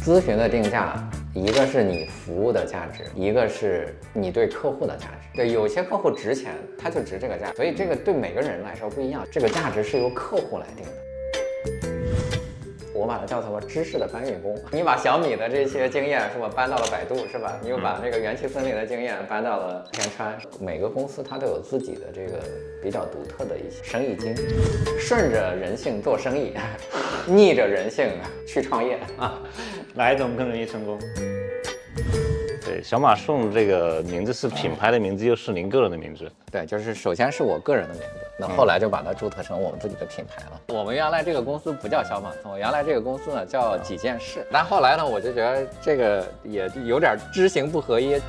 咨询的定价，一个是你服务的价值，一个是你对客户的价值。对，有些客户值钱，他就值这个价，所以这个对每个人来说不一样。这个价值是由客户来定的。我把它叫做知识的搬运工。你把小米的这些经验是吧搬到了百度是吧？你又把这个元气森林的经验搬到了天川。每个公司它都有自己的这个比较独特的一些生意经，顺着人性做生意，逆着人性去创业啊，哪一种更容易成功？对，小马送这个名字是品牌的名字，又是您个人的名字。对，就是首先是我个人的名字，那后来就把它注册成我们自己的品牌了。我们原来这个公司不叫小马送，原来这个公司呢叫几件事，但后来呢，我就觉得这个也有点知行不合一。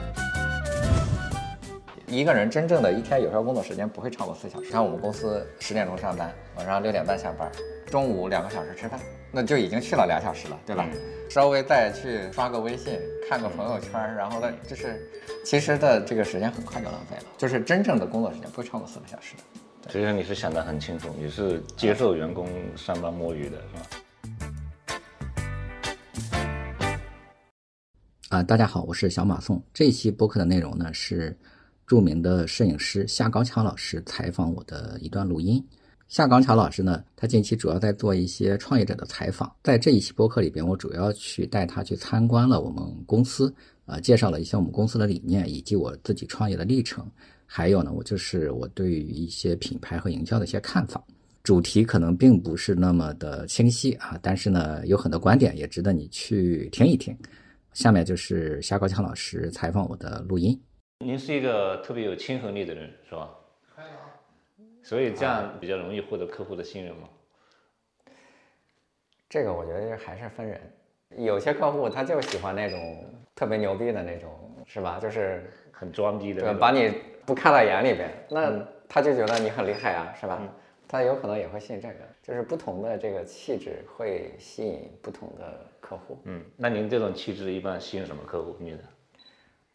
一个人真正的一天有效工作时间不会超过四小时。看我们公司十点钟上班，晚上六点半下班，中午两个小时吃饭，那就已经去了俩小时了，对吧？稍微再去刷个微信，看个朋友圈，然后再，就是其实的这个时间很快就浪费了。就是真正的工作时间不会超过四个小时的。其实你是想得很清楚，你是接受员工上班摸鱼的，是吧？啊，大家好，我是小马宋。这一期播客的内容呢是。著名的摄影师夏高强老师采访我的一段录音。夏高强老师呢，他近期主要在做一些创业者的采访。在这一期播客里边，我主要去带他去参观了我们公司，啊，介绍了一些我们公司的理念以及我自己创业的历程。还有呢，我就是我对于一些品牌和营销的一些看法。主题可能并不是那么的清晰啊，但是呢，有很多观点也值得你去听一听。下面就是夏高强老师采访我的录音。您是一个特别有亲和力的人，是吧？所以这样比较容易获得客户的信任吗？这个我觉得还是分人，有些客户他就喜欢那种特别牛逼的那种，是吧？就是很装逼的，对，把你不看到眼里边，那他就觉得你很厉害啊，是吧？他有可能也会信这个，就是不同的这个气质会吸引不同的客户。嗯，那您这种气质一般吸引什么客户？你的？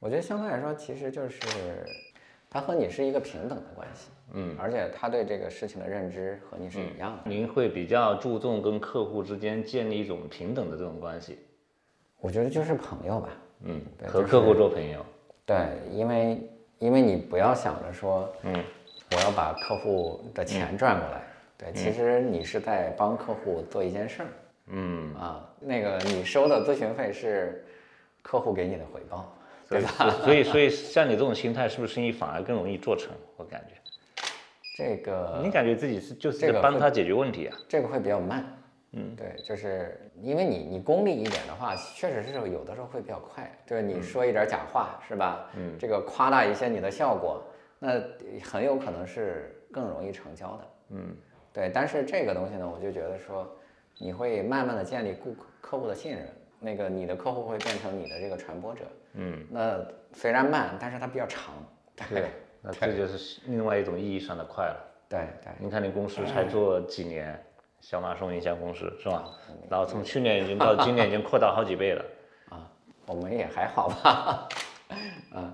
我觉得相对来说，其实就是他和你是一个平等的关系，嗯，而且他对这个事情的认知和你是一样的。您会比较注重跟客户之间建立一种平等的这种关系？我觉得就是朋友吧，嗯，和客户做朋友。对，因为因为你不要想着说，嗯，我要把客户的钱赚过来，对，其实你是在帮客户做一件事儿，嗯啊，那个你收的咨询费是客户给你的回报。对吧？所以，所以像你这种心态，是不是生意反而更容易做成？我感觉，这个你感觉自己是就是在帮他解决问题啊？这个会比较慢，嗯，对，就是因为你你功利一点的话，确实是有的时候会比较快。就是你说一点假话，是吧？嗯，这个夸大一些你的效果，那很有可能是更容易成交的。嗯，对。但是这个东西呢，我就觉得说，你会慢慢的建立顾客客户的信任。那个你的客户会变成你的这个传播者，嗯，那虽然慢，但是它比较长，对，那这就是另外一种意义上的快了。对对，你看你公司才做几年，小马送营销公司是吧？然后从去年已经到今年已经扩大好几倍了。啊，我们也还好吧？啊，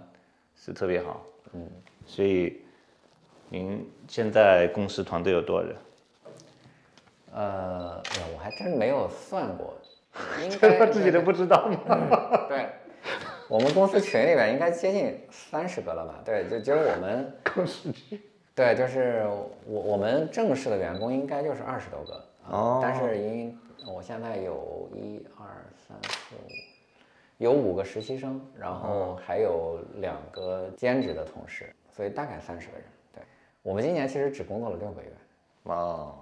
是特别好。嗯，所以您现在公司团队有多少人？呃，我还真没有算过。应该他自己都不知道吗？对，我们公司群里面应该接近三十个了吧？对，就就是我们 公司群，对，就是我我们正式的员工应该就是二十多个哦。但是因我现在有一二三四五，有五个实习生，然后还有两个兼职的同事，所以大概三十个人。对，我们今年其实只工作了六个月。哦。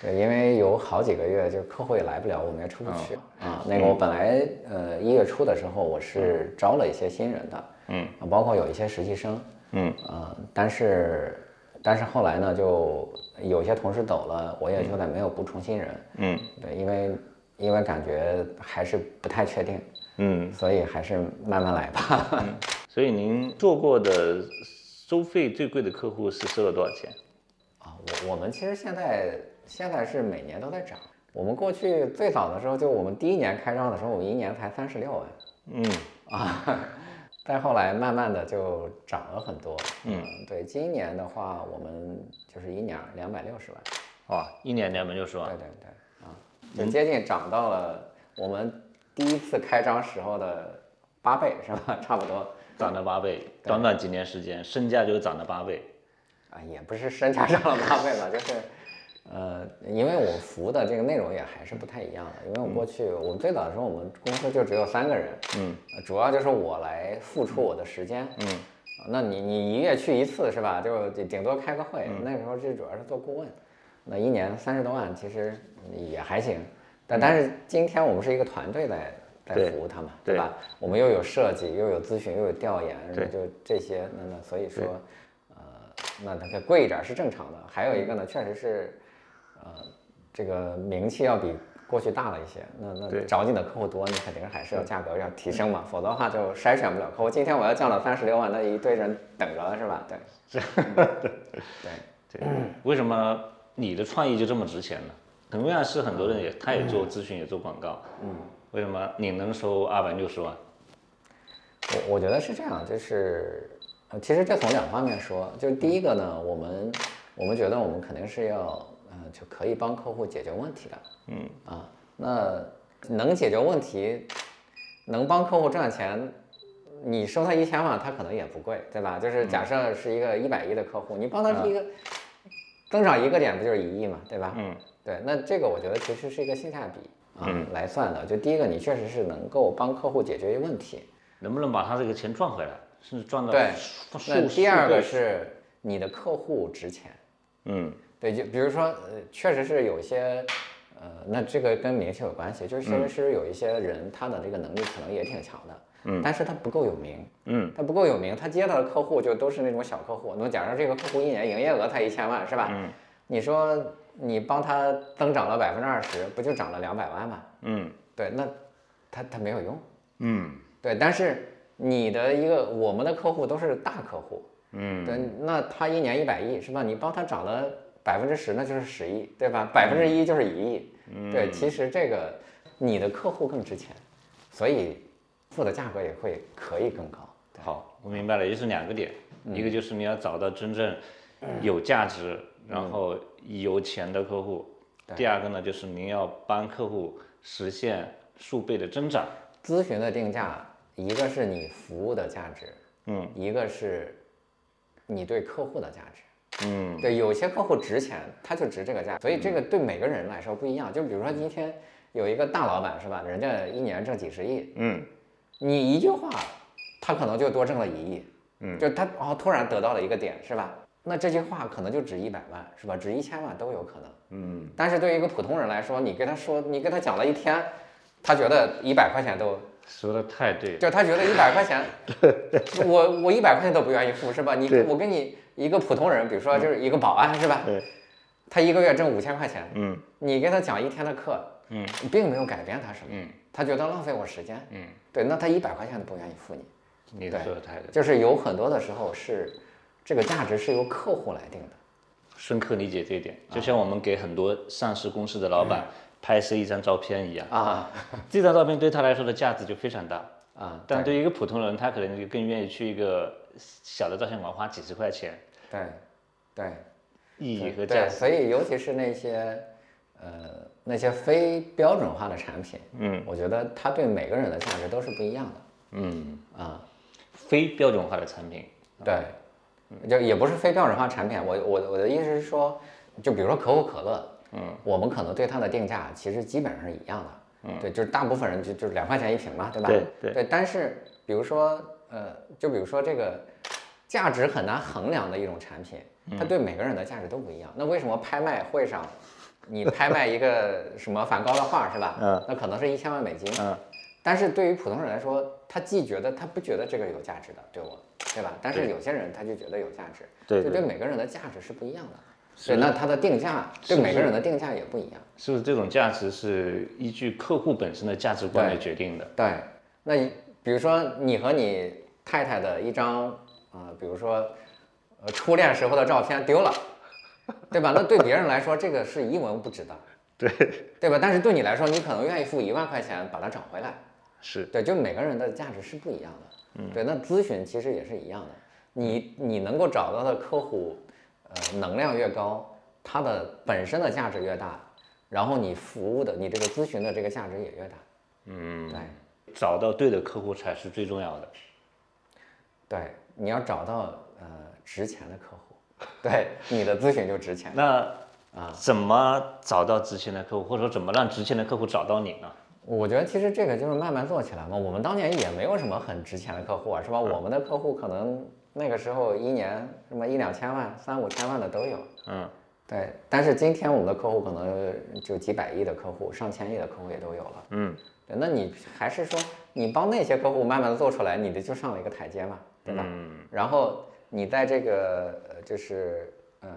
对，因为有好几个月，就是客户也来不了，我们也出不去啊。那个我本来呃一月初的时候，我是招了一些新人的，嗯，包括有一些实习生，嗯，呃，但是但是后来呢，就有些同事走了，我也就在没有补充新人，嗯，对，因为因为感觉还是不太确定，嗯，所以还是慢慢来吧。所以您做过的收费最贵的客户是收了多少钱？啊，我我们其实现在。现在是每年都在涨。我们过去最早的时候，就我们第一年开张的时候，我们一年才三十六万。嗯 啊，再后来慢慢的就涨了很多。嗯，对，今年的话，我们就是一年两百六十万。哇，一年两百六十万。对对对，啊，就接近涨到了我们第一次开张时候的八倍是吧？差不多涨了八倍，短短几年时间，身价就涨了八倍。啊，也不是身价涨了八倍吧，就是，呃，因为我服务的这个内容也还是不太一样的。因为我过去我们最早的时候，我们公司就只有三个人，嗯，主要就是我来付出我的时间，嗯，那你你一月去一次是吧？就顶顶多开个会，那时候就主要是做顾问，那一年三十多万其实也还行。但但是今天我们是一个团队在在服务他们，对吧？我们又有设计，又有咨询，又有调研，就这些，那那所以说。呃那它贵一点是正常的，还有一个呢，确实是，呃，这个名气要比过去大了一些。那那找你的客户多，你肯定还是要价格要提升嘛，否则的话就筛选不了客户。今天我要降到三十六万，那一堆人等着了是吧？对，对对。为什么你的创意就这么值钱呢？同样是很多人也，他也做咨询，也做广告。嗯。为什么你能收二百六十万？我我觉得是这样，就是。其实这从两方面说，就是第一个呢，我们我们觉得我们肯定是要，嗯，就可以帮客户解决问题的，嗯。啊，那能解决问题，能帮客户赚钱，你收他一千万，他可能也不贵，对吧？就是假设是一个一百亿的客户，你帮他一个增长一个点，不就是一亿嘛，对吧？嗯，对，那这个我觉得其实是一个性价比啊来算的，就第一个你确实是能够帮客户解决一个问题，能不能把他这个钱赚回来？是赚到对，那第二个是你的客户值钱，嗯，对，就比如说，呃，确实是有些，呃，那这个跟名气有关系，就是确实有一些人他的这个能力可能也挺强的，嗯，但是他不够有名，嗯，他不够有名，他接到的客户就都是那种小客户，那假如这个客户一年营业额才一千万，是吧？嗯，你说你帮他增长了百分之二十，不就涨了两百万吗？嗯，对，那他他没有用，嗯，对，但是。你的一个我们的客户都是大客户，嗯，对，那他一年一百亿是吧？你帮他涨了百分之十，那就是十亿，对吧？百分之一就是一亿，对，其实这个你的客户更值钱，所以付的价格也会可以更高。好，我明白了，就是两个点，一个就是你要找到真正有价值，然后有钱的客户；第二个呢，就是您要帮客户实现数倍的增长。咨询的定价。一个是你服务的价值，嗯，一个是你对客户的价值，嗯，对，有些客户值钱，他就值这个价，所以这个对每个人来说不一样。就比如说今天有一个大老板是吧，人家一年挣几十亿，嗯，你一句话，他可能就多挣了一亿，嗯，就他哦突然得到了一个点是吧？那这句话可能就值一百万是吧？值一千万都有可能，嗯，但是对于一个普通人来说，你跟他说，你跟他讲了一天，他觉得一百块钱都。说的太对，就他觉得一百块钱，我我一百块钱都不愿意付，是吧？你我跟你一个普通人，比如说就是一个保安，是吧？他一个月挣五千块钱，嗯，你给他讲一天的课，嗯，并没有改变他什么，嗯，他觉得浪费我时间，嗯，对，那他一百块钱都不愿意付你。你说的太对，就是有很多的时候是这个价值是由客户来定的。深刻理解这一点，就像我们给很多上市公司的老板。拍摄一张照片一样。啊，这张照片对他来说的价值就非常大。啊。但对于一个普通人，他可能就更愿意去一个小的照相馆花几十块钱。对，对，意义和价值。所以尤其是那些呃那些非标准化的产品，嗯，我觉得它对每个人的价值都是不一样的。嗯啊，非标准化的产品，对，就也不是非标准化产品。我我我的意思是说，就比如说可口可乐。嗯，我们可能对它的定价其实基本上是一样的，嗯，对，就是大部分人就就是两块钱一瓶嘛，对吧？对对。但是比如说，呃，就比如说这个价值很难衡量的一种产品，它对每个人的价值都不一样。那为什么拍卖会上你拍卖一个 什么梵高的画是吧？嗯。那可能是一千万美金。嗯。但是对于普通人来说，他既觉得他不觉得这个有价值的，对我，对吧？但是有些人他就觉得有价值。对。就对每个人的价值是不一样的。对，那它的定价对每个人的定价也不一样，是不是？这种价值是依据客户本身的价值观来决定的。对，那比如说你和你太太的一张啊，比如说呃初恋时候的照片丢了，对吧？那对别人来说这个是一文不值的，对对吧？但是对你来说，你可能愿意付一万块钱把它找回来。是对，就每个人的价值是不一样的。嗯，对，那咨询其实也是一样的，你你能够找到的客户。呃，能量越高，它的本身的价值越大，然后你服务的你这个咨询的这个价值也越大。嗯，对，找到对的客户才是最重要的。对，你要找到呃值钱的客户，对，你的咨询就值钱。那啊，怎么找到值钱的客户，或者说怎么让值钱的客户找到你呢？我觉得其实这个就是慢慢做起来嘛。我们当年也没有什么很值钱的客户啊，是吧？我们的客户可能那个时候一年什么一两千万、三五千万的都有。嗯，对。但是今天我们的客户可能就几百亿的客户、上千亿的客户也都有了。嗯，对。那你还是说你帮那些客户慢慢的做出来，你的就上了一个台阶嘛，对吧？嗯。然后你在这个就是呃，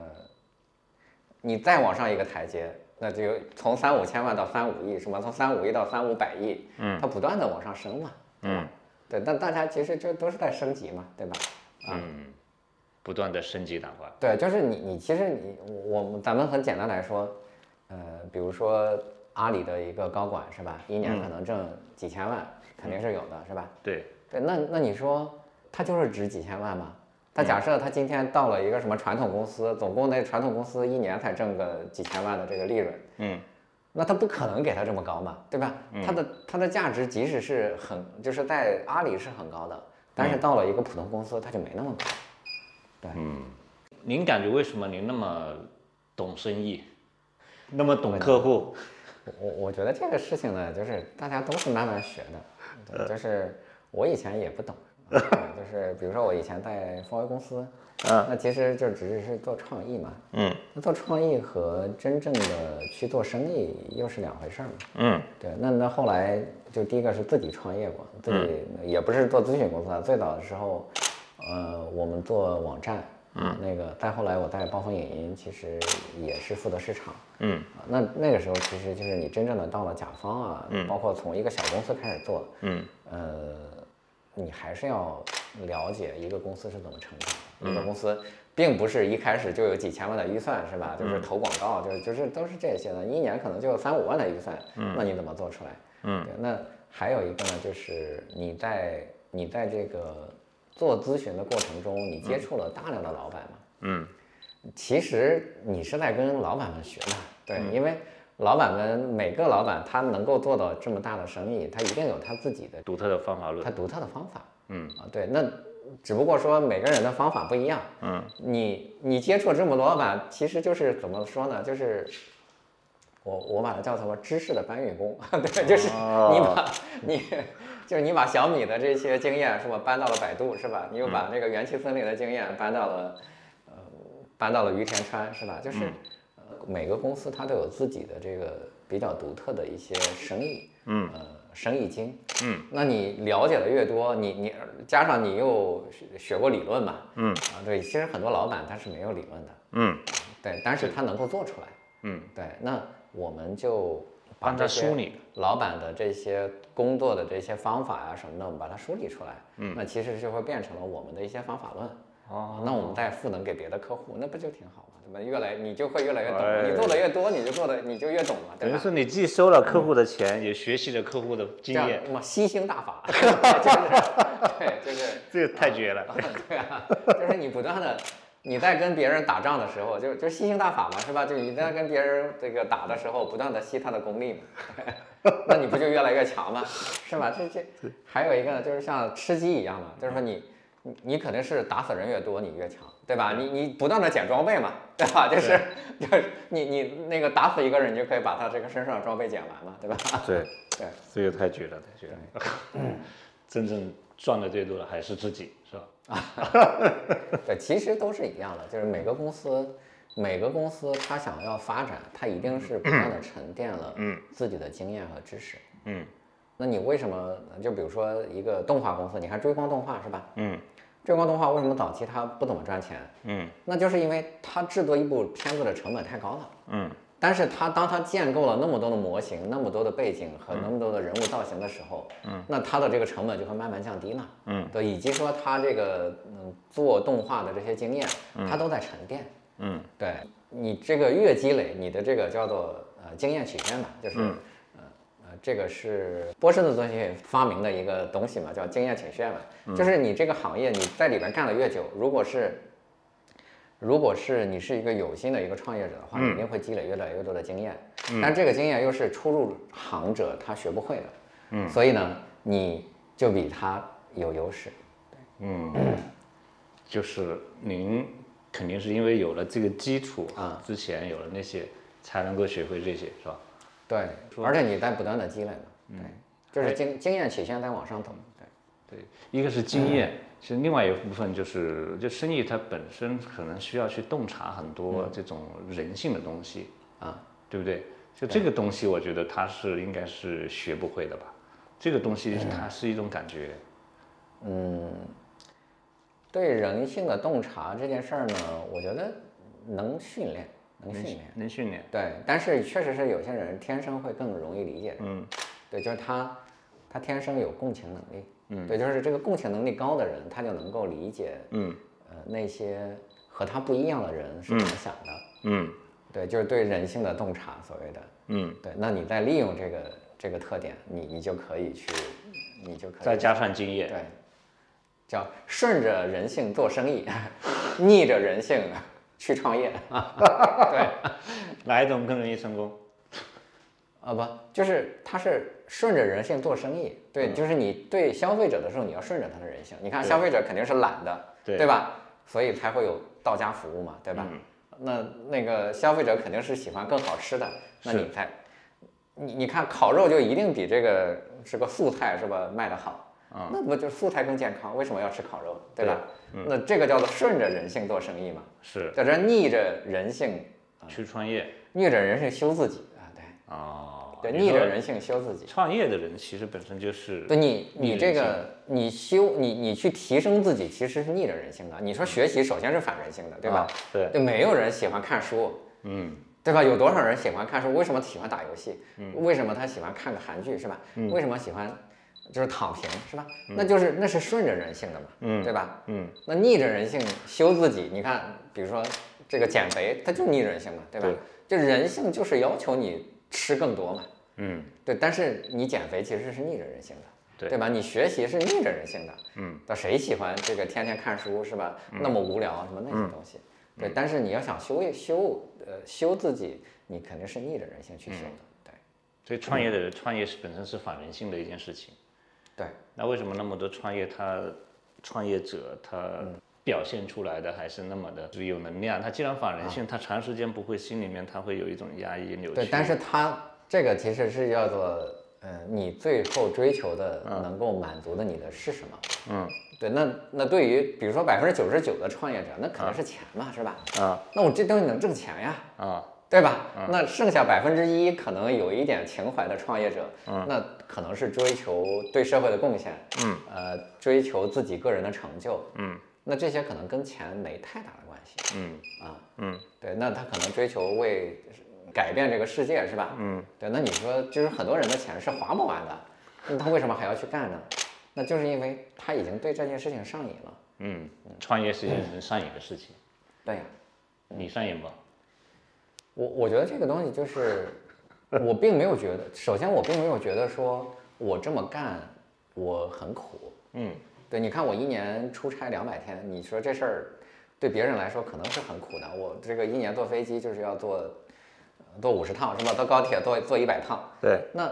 你再往上一个台阶。那就从三五千万到三五亿，什么从三五亿到三五百亿，嗯，它不断的往上升嘛，嗯，对，但大家其实就都是在升级嘛，对吧？嗯，不断的升级打怪。对，就是你你其实你我们咱们很简单来说，呃，比如说阿里的一个高管是吧，一年可能挣几千万，肯定是有的，是吧？对对，那那你说他就是值几千万嘛？他假设他今天到了一个什么传统公司，总共那传统公司一年才挣个几千万的这个利润，嗯，那他不可能给他这么高嘛，对吧？他的他的价值即使是很就是在阿里是很高的，但是到了一个普通公司他就没那么高，对，嗯，您感觉为什么您那么懂生意，那么懂客户？我我觉得这个事情呢，就是大家都是慢慢学的，就是我以前也不懂。就是比如说我以前在华为公司，嗯，那其实就只是做创意嘛，嗯，那做创意和真正的去做生意又是两回事儿嘛，嗯，对，那那后来就第一个是自己创业过，自己也不是做咨询公司啊，最早的时候，呃，我们做网站，嗯，那个再后来我在暴风影音其实也是负责市场，嗯，那那个时候其实就是你真正的到了甲方啊，嗯，包括从一个小公司开始做，嗯，呃。你还是要了解一个公司是怎么成长的。一个公司并不是一开始就有几千万的预算，是吧？就是投广告，就是就是都是这些的。一年可能就三五万的预算，那你怎么做出来？嗯，那还有一个呢，就是你在你在这个做咨询的过程中，你接触了大量的老板嘛？嗯，其实你是在跟老板们学的，对，因为。老板们每个老板他能够做到这么大的生意，他一定有他自己的独特的方法论，他独特的方法。嗯啊，对，那只不过说每个人的方法不一样。嗯，你你接触这么多老板，其实就是怎么说呢？就是我我把它叫什么知识的搬运工，对，就是你把你就是你把小米的这些经验是吧搬到了百度是吧？你又把那个元气森林的经验搬到了呃搬到了于田川是吧？就是。每个公司它都有自己的这个比较独特的一些生意，嗯，呃，生意经，嗯，那你了解的越多，你你加上你又学过理论嘛，嗯，啊，对，其实很多老板他是没有理论的，嗯，对，但是他能够做出来，嗯，对，那我们就帮他梳理。老板的这些工作的这些方法啊什么的，我们把它梳理出来，嗯，那其实就会变成了我们的一些方法论，哦，那我们再赋能给别的客户，那不就挺好吗？怎么越来你就会越来越懂，你做的越多，你就做的你就越懂了，等于说你既收了客户的钱，也学习了客户的经验，什么吸星大法，对，就是 这个太绝了，对啊，就是你不断的你在跟别人打仗的时候，就就吸星大法嘛，是吧？就你在跟别人这个打的时候，不断的吸他的功力嘛，那你不就越来越强吗？是吧？这这还有一个呢，就是像吃鸡一样嘛，就是说你。你肯定是打死人越多，你越强，对吧？你你不断的捡装备嘛，对吧？就是 就是你你那个打死一个人，你就可以把他这个身上的装备捡完嘛，对吧？对 对，这个太绝了，太绝了。真正赚的最多的还是自己，是吧？啊 对，其实都是一样的，就是每个公司每个公司他想要发展，他一定是不断的沉淀了自己的经验和知识。嗯。那你为什么就比如说一个动画公司，你看追光动画是吧？嗯，追光动画为什么早期它不怎么赚钱？嗯，那就是因为它制作一部片子的成本太高了。嗯，但是它当它建构了那么多的模型、那么多的背景和那么多的人物造型的时候，嗯，那它的这个成本就会慢慢降低了。嗯，对，以及说它这个嗯做动画的这些经验，它都在沉淀。嗯，对你这个越积累，你的这个叫做呃经验曲线吧，就是。这个是波士顿中心发明的一个东西嘛，叫经验曲线嘛，就是你这个行业你在里边干的越久，如果是，如果是你是一个有心的一个创业者的话，你一定会积累越来越多的经验，但这个经验又是初入行者他学不会的，嗯，所以呢，你就比他有优势。嗯，就是您肯定是因为有了这个基础啊，之前有了那些，才能够学会这些，是吧？对，而且你在不断的积累嘛，对，就是经经验曲线在往上走，对，对，一个是经验，其实另外一部分就是，就生意它本身可能需要去洞察很多这种人性的东西啊，对不对？就这个东西，我觉得它是应该是学不会的吧？这个东西它是一种感觉，嗯，对人性的洞察这件事儿呢，我觉得能训练。能训练，能训练，对，但是确实是有些人天生会更容易理解，嗯，对，就是他，他天生有共情能力，嗯，对，就是这个共情能力高的人，他就能够理解，嗯，呃，那些和他不一样的人是怎么想的，嗯，对，就是对人性的洞察，所谓的，嗯，对，那你再利用这个这个特点，你你就可以去，你就可以再加上经验，对，叫顺着人性做生意，逆着人性。去创业啊，对，哪一种更容易成功？啊不，就是他是顺着人性做生意，对，就是你对消费者的时候，你要顺着他的人性。你看消费者肯定是懒的，对吧？所以才会有到家服务嘛，对吧？那那个消费者肯定是喜欢更好吃的，那你才，你你看烤肉就一定比这个是个素菜是吧卖的好。啊，那不就素菜更健康？为什么要吃烤肉，对吧？那这个叫做顺着人性做生意嘛？是，在这逆着人性去创业，逆着人性修自己啊？对，哦，对，逆着人性修自己。创业的人其实本身就是，对你，你这个你修你你去提升自己，其实是逆着人性的。你说学习首先是反人性的，对吧？对，就没有人喜欢看书，嗯，对吧？有多少人喜欢看书？为什么喜欢打游戏？嗯，为什么他喜欢看个韩剧，是吧？嗯，为什么喜欢？就是躺平是吧？那就是那是顺着人性的嘛，嗯，对吧？嗯，那逆着人性修自己，你看，比如说这个减肥，它就逆人性嘛，对吧？就人性就是要求你吃更多嘛，嗯，对。但是你减肥其实是逆着人性的，对对吧？你学习是逆着人性的，嗯，那谁喜欢这个天天看书是吧？那么无聊什么那些东西，对。但是你要想修修呃修自己，你肯定是逆着人性去修的，对。所以创业的人创业是本身是反人性的一件事情。对，那为什么那么多创业他创业者他表现出来的还是那么的就有能量？他既然反人性，他长时间不会心里面他会有一种压抑扭曲。对，但是他这个其实是叫做，嗯，你最后追求的能够满足的你的是什么？嗯，对，那那对于比如说百分之九十九的创业者，那肯定是钱嘛，是吧？啊，那我这东西能挣钱呀？啊。对吧？那剩下百分之一可能有一点情怀的创业者，嗯那可能是追求对社会的贡献，嗯，呃，追求自己个人的成就，嗯，那这些可能跟钱没太大的关系，嗯。啊，嗯，对，那他可能追求为改变这个世界，是吧？嗯，对，那你说就是很多人的钱是花不完的，那他为什么还要去干呢？那就是因为他已经对这件事情上瘾了，嗯，创业是一件很上瘾的事情，对呀，你上瘾不？我我觉得这个东西就是，我并没有觉得，首先我并没有觉得说我这么干我很苦，嗯，对，你看我一年出差两百天，你说这事儿对别人来说可能是很苦的，我这个一年坐飞机就是要坐坐五十趟是吧？坐高铁坐坐一百趟，对，那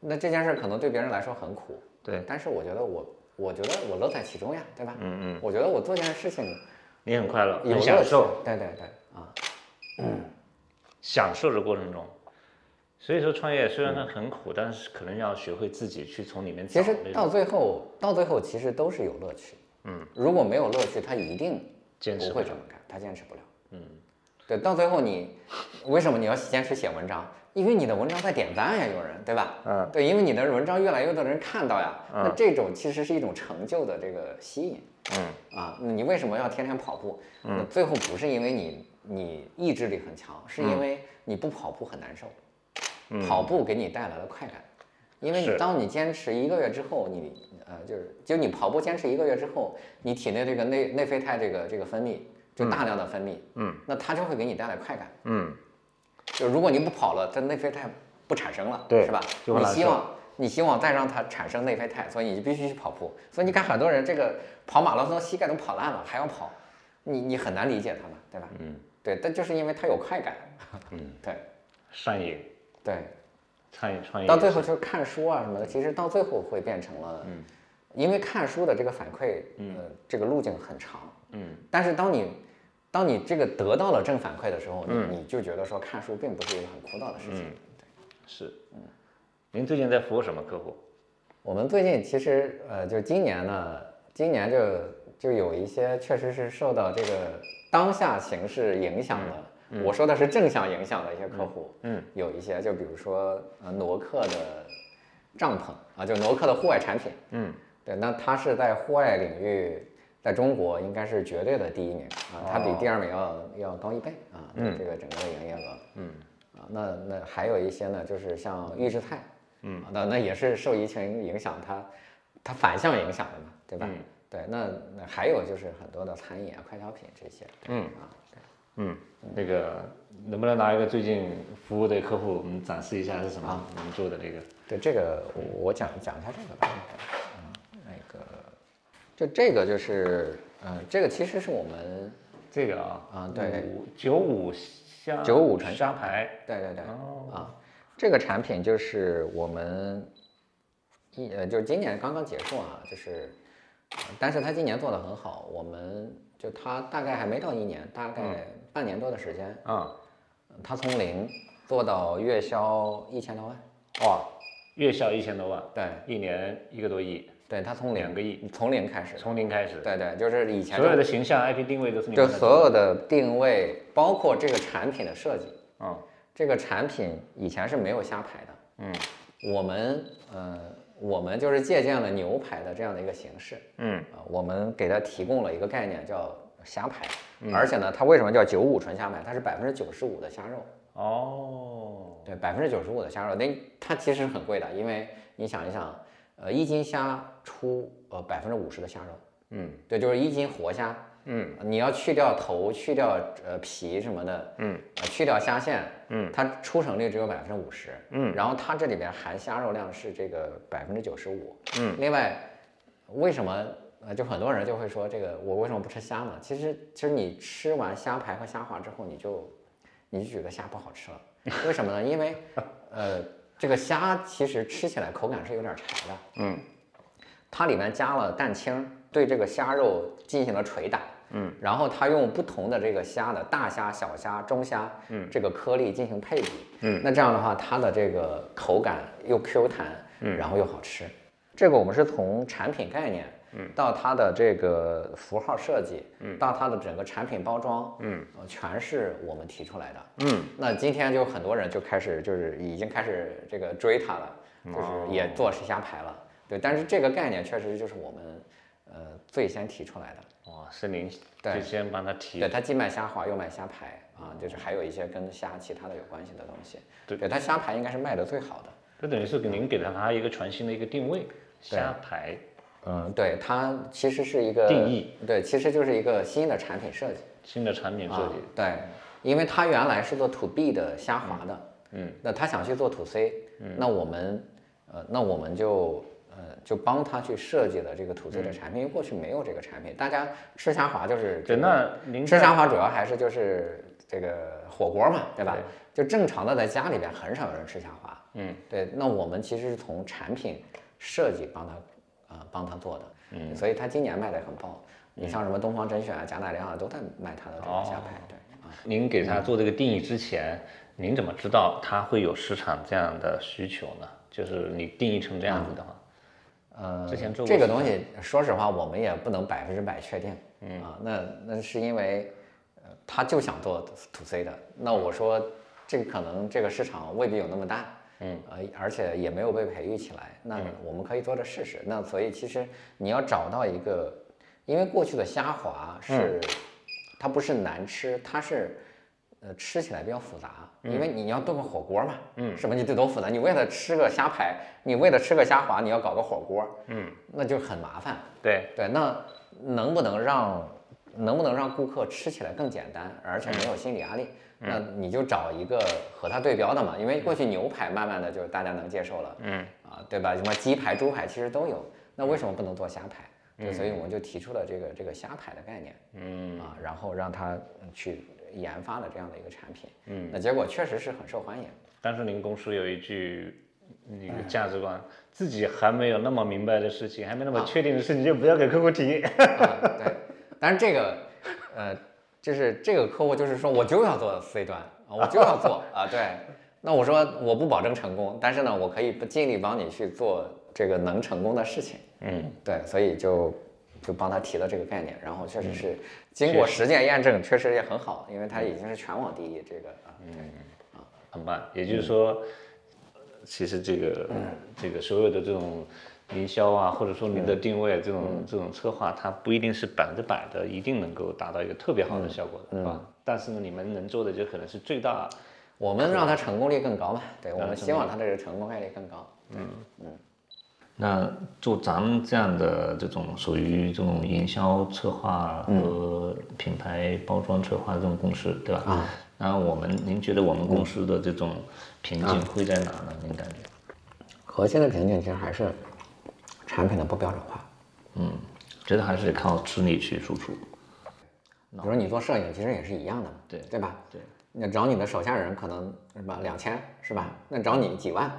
那这件事儿可能对别人来说很苦，对，但是我觉得我我觉得我乐在其中呀，对吧？嗯嗯，我觉得我做这件事情你很快乐，很享受，对对对，啊。嗯，享受的过程中，所以说创业虽然它很苦，但是可能要学会自己去从里面。其实到最后，到最后其实都是有乐趣。嗯，如果没有乐趣，他一定坚持不会这么干，他坚持不了。嗯，对，到最后你为什么你要坚持写文章？因为你的文章在点赞呀，有人对吧？嗯，对，因为你的文章越来越多的人看到呀，那这种其实是一种成就的这个吸引。嗯，啊，你为什么要天天跑步？嗯，最后不是因为你。你意志力很强，是因为你不跑步很难受，跑步给你带来了快感，因为你当你坚持一个月之后，你呃就是就你跑步坚持一个月之后，你体内这个内内啡肽这个这个分泌就大量的分泌，嗯，那它就会给你带来快感，嗯，就如果你不跑了，它内啡肽不产生了，对，是吧？你希望你希望再让它产生内啡肽，所以你就必须去跑步，所以你看很多人这个跑马拉松膝盖都跑烂了还要跑，你你很难理解他们，对吧？嗯。对，但就是因为它有快感，嗯，对，上瘾，对，创业创业到最后就是看书啊什么的，其实到最后会变成了，嗯，因为看书的这个反馈，嗯，这个路径很长，嗯，但是当你当你这个得到了正反馈的时候，嗯，你就觉得说看书并不是一个很枯燥的事情，对，是，嗯，您最近在服务什么客户？我们最近其实，呃，就今年呢，今年就就有一些确实是受到这个当下形势影响的，我说的是正向影响的一些客户，嗯，有一些就比如说呃挪克的帐篷啊，就挪克的户外产品，嗯，对，那它是在户外领域，在中国应该是绝对的第一名啊，它比第二名要要高一倍啊，这个整个的营业额，嗯，啊，那那还有一些呢，就是像预制菜。嗯，那那也是受疫情影响，它它反向影响的嘛，对吧？嗯，对，那那还有就是很多的餐饮啊、快消品这些。嗯。啊，对，嗯，那个能不能拿一个最近服务的客户，我们展示一下是什么？我们做的这个？对，这个我讲讲一下这个吧。嗯，那个，就这个就是，嗯，这个其实是我们这个啊啊，对，九五虾九五纯虾排，对对对，啊。这个产品就是我们一呃，就是今年刚刚结束啊，就是，但是他今年做的很好，我们就他大概还没到一年，大概半年多的时间啊，他从零做到月销一千多万，哇，月销一千多万，对，一年一个多亿，对他从两个亿，从零开始，从零开始，对对，就是以前所有的形象 IP 定位都是就所有的定位，包括这个产品的设计，嗯。这个产品以前是没有虾排的，嗯，我们呃，我们就是借鉴了牛排的这样的一个形式，嗯，啊，我们给它提供了一个概念叫虾排，而且呢，它为什么叫九五纯虾排？它是百分之九十五的虾肉，哦，对，百分之九十五的虾肉，那它其实很贵的，因为你想一想，呃，一斤虾出呃百分之五十的虾肉，嗯，对，就是一斤活虾。嗯，你要去掉头，去掉呃皮什么的，嗯，去掉虾线，嗯，它出成率只有百分之五十，嗯，然后它这里边含虾肉量是这个百分之九十五，嗯，另外，为什么呃就很多人就会说这个我为什么不吃虾呢？其实其实你吃完虾排和虾滑之后，你就你就觉得虾不好吃了，为什么呢？因为呃这个虾其实吃起来口感是有点柴的，嗯，它里面加了蛋清，对这个虾肉进行了捶打。嗯，然后他用不同的这个虾的大虾、小虾、中虾，嗯，这个颗粒进行配比，嗯，那这样的话，它的这个口感又 Q 弹，嗯，然后又好吃。这个我们是从产品概念，嗯，到它的这个符号设计，嗯，到它的整个产品包装，嗯，全是我们提出来的，嗯。那今天就很多人就开始就是已经开始这个追它了，就是也做虾排了，对。但是这个概念确实就是我们，呃，最先提出来的。哇，是您最先帮他提，对他既卖虾滑又卖虾排啊，就是还有一些跟虾其他的有关系的东西。对，对他虾排应该是卖的最好的。这等于是给您给了他一个全新的一个定位，虾排。嗯，对，它其实是一个定义，对，其实就是一个新的产品设计。新的产品设计。对，因为他原来是做 to B 的虾滑的，嗯，那他想去做 to C，嗯，那我们，呃，那我们就。呃，就帮他去设计了这个土 C 的产品，因为过去没有这个产品，大家吃虾滑就是，对，那吃虾滑主要还是就是这个火锅嘛，对吧？就正常的在家里边很少有人吃虾滑，嗯，对。那我们其实是从产品设计帮他，呃，帮他做的，嗯，所以他今年卖的很爆。你像什么东方甄选啊、贾乃亮啊，都在卖他的这个虾排，对。啊，您给他做这个定义之前，您怎么知道他会有市场这样的需求呢？就是你定义成这样子的话。呃，之前做这个东西，说实话，我们也不能百分之百确定。嗯啊，那那是因为，呃，他就想做 to C 的。那我说，这个可能这个市场未必有那么大。嗯，呃，而且也没有被培育起来。那我们可以做着试试。那所以其实你要找到一个，因为过去的虾滑是，它不是难吃，它是。呃，吃起来比较复杂，因为你要炖个火锅嘛，嗯，什么你得多复杂？你为了吃个虾排，你为了吃个虾滑，你要搞个火锅，嗯，那就很麻烦。对对，那能不能让能不能让顾客吃起来更简单，而且没有心理压力？那你就找一个和它对标的嘛，因为过去牛排慢慢的就是大家能接受了，嗯啊，对吧？什么鸡排、猪排其实都有，那为什么不能做虾排？对，所以我们就提出了这个这个虾排的概念，嗯啊，然后让他去。研发了这样的一个产品，嗯，那结果确实是很受欢迎。但是您公司有一句那个价值观，自己还没有那么明白的事情，还没那么确定的事情，就不要给客户提。对，但是这个，呃，就是这个客户就是说我就要做 C 端啊，我就要做啊，对。那我说我不保证成功，但是呢，我可以尽力帮你去做这个能成功的事情。嗯，对，所以就就帮他提了这个概念，然后确实是经过实践验证，确实也很好，因为他已经是全网第一。这个啊，嗯，啊，很棒。也就是说，其实这个这个所有的这种营销啊，或者说您的定位这种这种策划，它不一定是百分之百的一定能够达到一个特别好的效果的，是吧？但是呢，你们能做的就可能是最大。我们让它成功率更高嘛？对，我们希望它这个成功概率更高。嗯嗯。那做咱们这样的这种属于这种营销策划和品牌包装策划这种公司，对吧？啊。那我们，您觉得我们公司的这种瓶颈会在哪呢？您感觉？核心的瓶颈其实还是产品的不标准化。嗯，觉得还是靠吃力去输出。比如你做摄影，其实也是一样的，对对吧？对。那找你的手下人可能是吧两千是吧？那找你几万，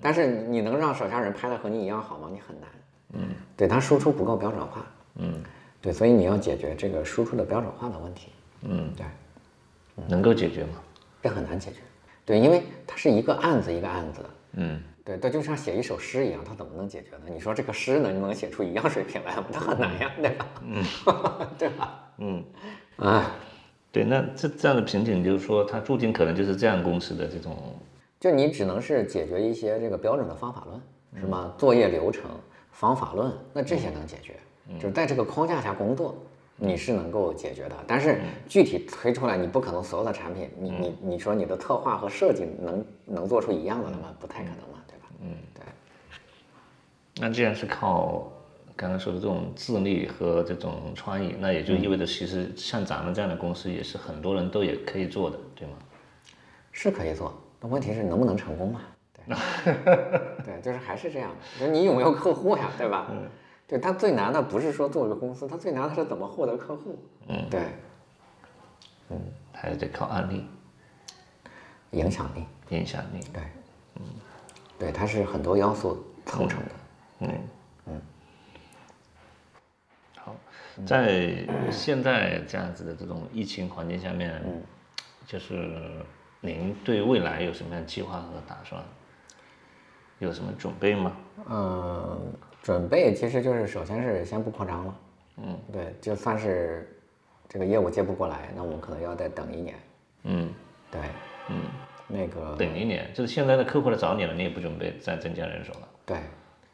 但是你能让手下人拍的和你一样好吗？你很难。嗯，对他输出不够标准化。嗯，对，所以你要解决这个输出的标准化的问题。嗯，对，能够解决吗？这很难解决。对，因为它是一个案子一个案子的。嗯，对，它就像写一首诗一样，它怎么能解决呢？你说这个诗能能写出一样水平来吗？它很难呀，对吧？嗯，对吧？嗯，啊。对，那这这样的瓶颈就是说，它注定可能就是这样公司的这种，就你只能是解决一些这个标准的方法论，是吗？作业流程、方法论，那这些能解决，就是在这个框架下工作，你是能够解决的。但是具体推出来，你不可能所有的产品，你你你说你的策划和设计能能做出一样的了吗？不太可能？嗯，对。那既然是靠。刚刚说的这种智力和这种创意，那也就意味着，其实像咱们这样的公司，也是很多人都也可以做的，对吗？是可以做，那问题是能不能成功嘛？对，对，就是还是这样，就是你有没有客户呀，对吧？嗯，对他最难的不是说做个公司，他最难的是怎么获得客户。嗯，对，嗯，还是得靠案例、影响力、影响力。对，嗯，对，它是很多要素凑成的。嗯嗯。好。在现在这样子的这种疫情环境下面，就是您对未来有什么样的计划和打算？有什么准备吗？嗯，准备其实就是首先是先不扩张了。嗯，对，就算是这个业务接不过来，那我们可能要再等一年。嗯，对，嗯，那个等一年，就是现在的客户来找你了，你也不准备再增加人手了。对，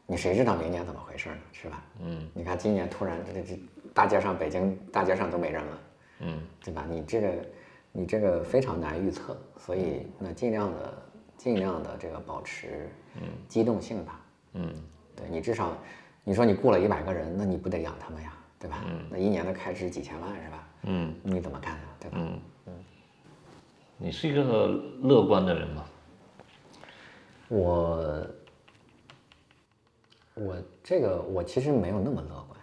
你谁知道明年怎么回事呢？是吧？嗯，你看今年突然这这。大街上，北京大街上都没人了，嗯，对吧？你这个，你这个非常难预测，所以那尽量的，尽量的这个保持，嗯，机动性吧，嗯，对你至少，你说你雇了一百个人，那你不得养他们呀，对吧？嗯，那一年的开支几千万是吧？嗯，你怎么干呢？对吧？嗯嗯，你是一个乐观的人吗？我，我这个我其实没有那么乐观。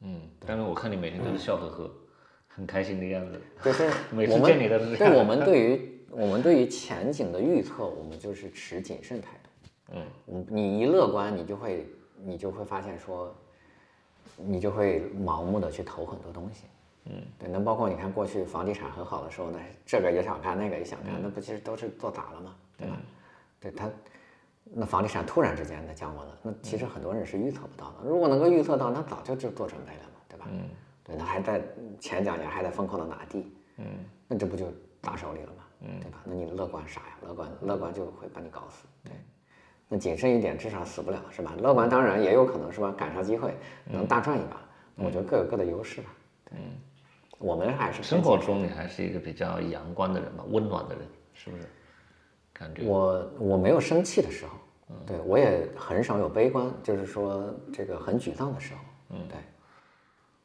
嗯，但是我看你每天都是笑呵呵，很开心的样子。就是 每次见你都是。对，我们对于我们对于前景的预测，我们就是持谨慎态度。嗯，你一乐观，你就会你就会发现说，你就会盲目的去投很多东西。嗯，对，那包括你看过去房地产很好的时候，呢这个也想干，那个也想干，那不其实都是做砸了吗？对吧？对他。那房地产突然之间的降温了，那其实很多人是预测不到的。如果能够预测到，那早就就做准备了嘛，对吧？嗯，对，那还在前两年还在疯狂的拿地，嗯，那这不就砸手里了嘛，嗯，对吧？那你乐观啥呀？乐观乐观就会把你搞死，对。那谨慎一点，至少死不了，是吧？乐观当然也有可能是吧，赶上机会能大赚一把。我觉得各有各的优势吧。嗯，我们还是生活中你还是一个比较阳光的人吧，温暖的人，是不是？感觉我我没有生气的时候，对我也很少有悲观，就是说这个很沮丧的时候，嗯，对，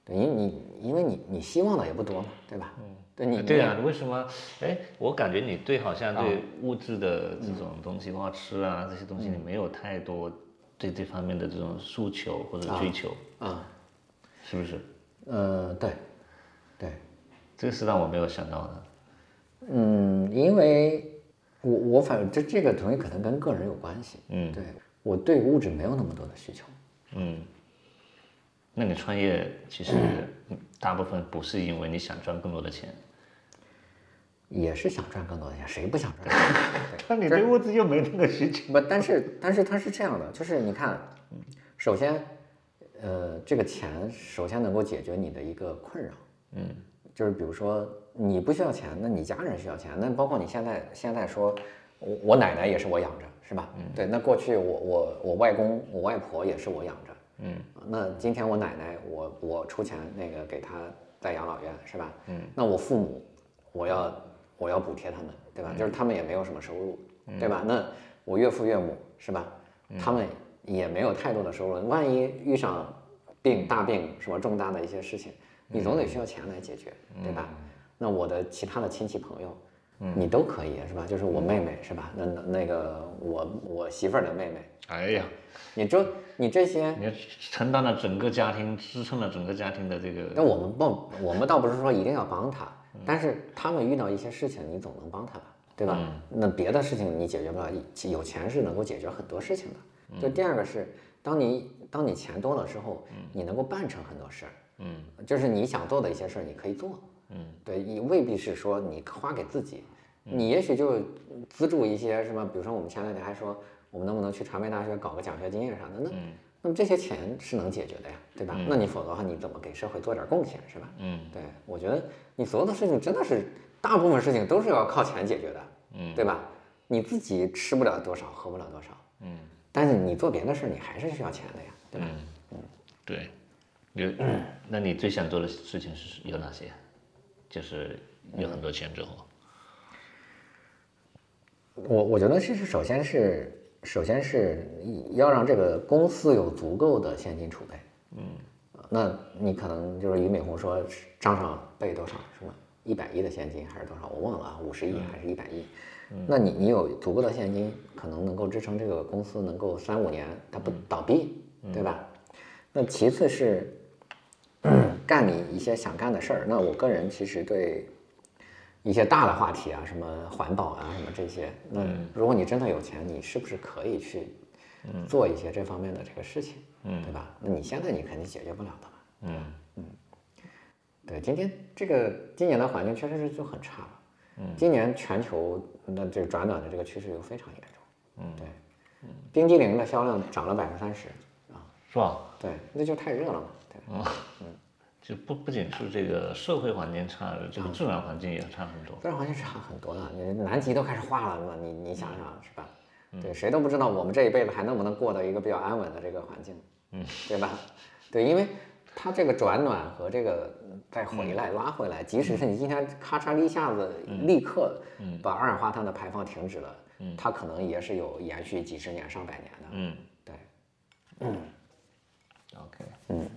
对，因你因为你你希望的也不多嘛，对吧？嗯，对你对啊，为什么？哎，我感觉你对好像对物质的这种东西，包括吃啊这些东西，你没有太多对这方面的这种诉求或者追求啊，是不是？呃，对，这个是让我没有想到的。嗯，因为我我反正这这个东西可能跟个人有关系。嗯，对我对物质没有那么多的需求。嗯，那你创业其实 大部分不是因为你想赚更多的钱，也是想赚更多的钱，谁不想赚？那你对物质又没那个需求。不，但是但是它是这样的，就是你看，首先，呃，这个钱首先能够解决你的一个困扰。嗯，就是比如说。你不需要钱，那你家人需要钱，那包括你现在现在说，我我奶奶也是我养着，是吧？嗯，对，那过去我我我外公我外婆也是我养着，嗯，那今天我奶奶我我出钱那个给她在养老院，是吧？嗯，那我父母我要我要补贴他们，对吧？就是他们也没有什么收入，对吧？那我岳父岳母是吧？他们也没有太多的收入，万一遇上病大病什么重大的一些事情，你总得需要钱来解决，对吧？那我的其他的亲戚朋友，嗯，你都可以是吧？就是我妹妹是吧？那那个我我媳妇儿的妹妹，哎呀，你这你这些，你承担了整个家庭，支撑了整个家庭的这个。那我们不，我们倒不是说一定要帮他，但是他们遇到一些事情，你总能帮他吧，对吧？那别的事情你解决不了，有钱是能够解决很多事情的。就第二个是，当你当你钱多了之后，你能够办成很多事儿，嗯，就是你想做的一些事儿，你可以做。嗯，对，你未必是说你花给自己，你也许就资助一些什么，比如说我们前两天还说，我们能不能去传媒大学搞个奖学金啥的，那那么这些钱是能解决的呀，对吧？那你否则的话，你怎么给社会做点贡献，是吧？嗯，对，我觉得你所有的事情真的是大部分事情都是要靠钱解决的，嗯，对吧？你自己吃不了多少，喝不了多少，嗯，但是你做别的事你还是需要钱的呀，对吧？嗯，对，有，那你最想做的事情是有哪些？就是有很多钱之后，我我觉得其实首先是首先是要让这个公司有足够的现金储备。嗯，那你可能就是俞敏洪说账上备多少什么一百亿的现金还是多少我忘了啊五十亿还是一百亿？那你你有足够的现金，可能能够支撑这个公司能够三五年它不倒闭，对吧？那其次是。干你一些想干的事儿，那我个人其实对一些大的话题啊，什么环保啊，什么这些，那如果你真的有钱，你是不是可以去做一些这方面的这个事情，嗯对吧？那你现在你肯定解决不了的嘛。嗯嗯，对，今天这个今年的环境确实是就很差了。嗯，今年全球那这转暖的这个趋势又非常严重。嗯，对，冰激凌的销量涨了百分之三十啊，是吧？对，那就太热了嘛。对，嗯。就不不仅是这个社会环境差，这个自然环境也差很多。自然环境差很多的，你南极都开始化了，嘛你你想想是吧？对，谁都不知道我们这一辈子还能不能过到一个比较安稳的这个环境，嗯，对吧？对，因为它这个转暖和这个再回来拉回来，即使是你今天咔嚓一下子立刻把二氧化碳的排放停止了，嗯，它可能也是有延续几十年上百年的，嗯，对，嗯，OK，嗯。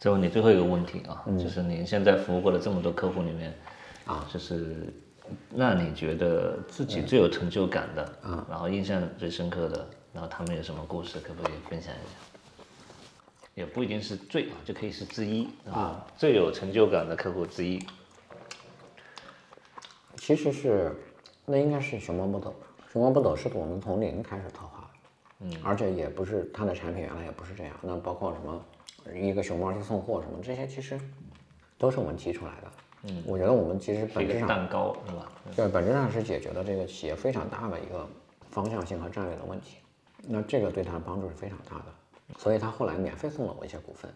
再问你最后一个问题啊，就是您现在服务过的这么多客户里面，啊，就是那你觉得自己最有成就感的，啊，然后印象最深刻的，然后他们有什么故事，可不可以分享一下？也不一定是最，就可以是之一啊，最有成就感的客户之一。其实是，那应该是熊猫不走，熊猫不走是我们从零开始策划的，嗯，而且也不是它的产品原来也不是这样，那包括什么？一个熊猫去送货什么这些其实都是我们提出来的。嗯，我觉得我们其实本质上蛋糕是吧？对，本质上是解决了这个企业非常大的一个方向性和战略的问题。那这个对他的帮助是非常大的，所以他后来免费送了我一些股份，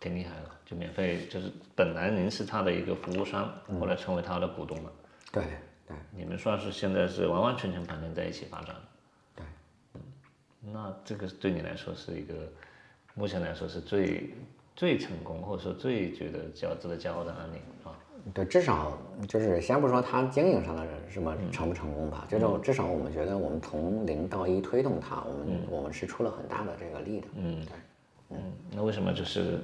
挺厉害的。就免费，就是本来您是他的一个服务商，后来成为他的股东了。对对，你们算是现在是完完全全绑定在一起发展。对，嗯，那这个对你来说是一个。目前来说是最最成功，或者说最觉得较值得骄傲的案例啊。对，至少就是先不说他经营上的什么成不成功吧，就是至少我们觉得我们从零到一推动它，我们我们是出了很大的这个力的。嗯，对，嗯，那为什么就是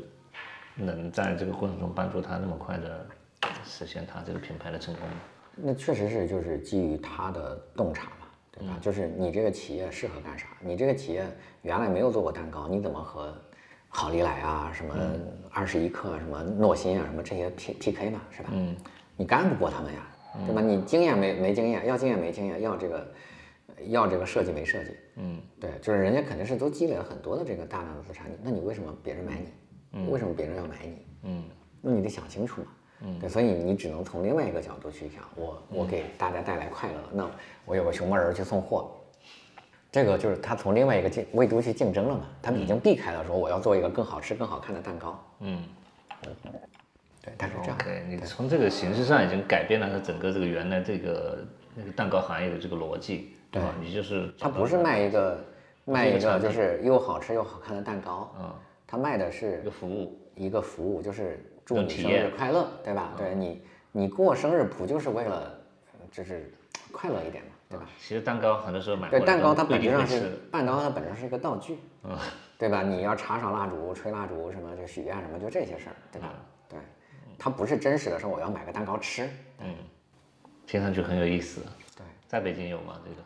能在这个过程中帮助他那么快的实现他这个品牌的成功呢？那确实是就是基于他的洞察嘛，对吧？就是你这个企业适合干啥？你这个企业原来没有做过蛋糕，你怎么和好利来啊，什么二十一克，什么诺心啊，什么这些 P P K 嘛，是吧？嗯，你干不过他们呀，对吧？你经验没没经验，要经验没经验，要这个要这个设计没设计，嗯，对，就是人家肯定是都积累了很多的这个大量的资产，那你为什么别人买你？为什么别人要买你？嗯，那你得想清楚嘛。嗯，对，所以你只能从另外一个角度去想，我我给大家带来快乐，那我有个熊猫人去送货，这个就是他从另外一个竞维度去竞争了嘛，他们已经避开了说我要做一个更好吃、更好看的蛋糕。嗯，对，他是这样。对你从这个形式上已经改变了他整个这个原来这个那个蛋糕行业的这个逻辑，对吧？你就是他不是卖一个卖一个就是又好吃又好看的蛋糕，嗯，他卖的是一个服务，一个服务就是。祝你生日快乐，对吧？对你，你过生日不就是为了，就是快乐一点嘛，对吧？其实蛋糕很多时候买对蛋糕它本质上是蛋糕它本身是一个道具，嗯，对吧？你要插上蜡烛、吹蜡烛什么就许愿什么就这些事儿，对吧？对，它不是真实的说我要买个蛋糕吃，嗯，听上去很有意思。对，在北京有吗？这个？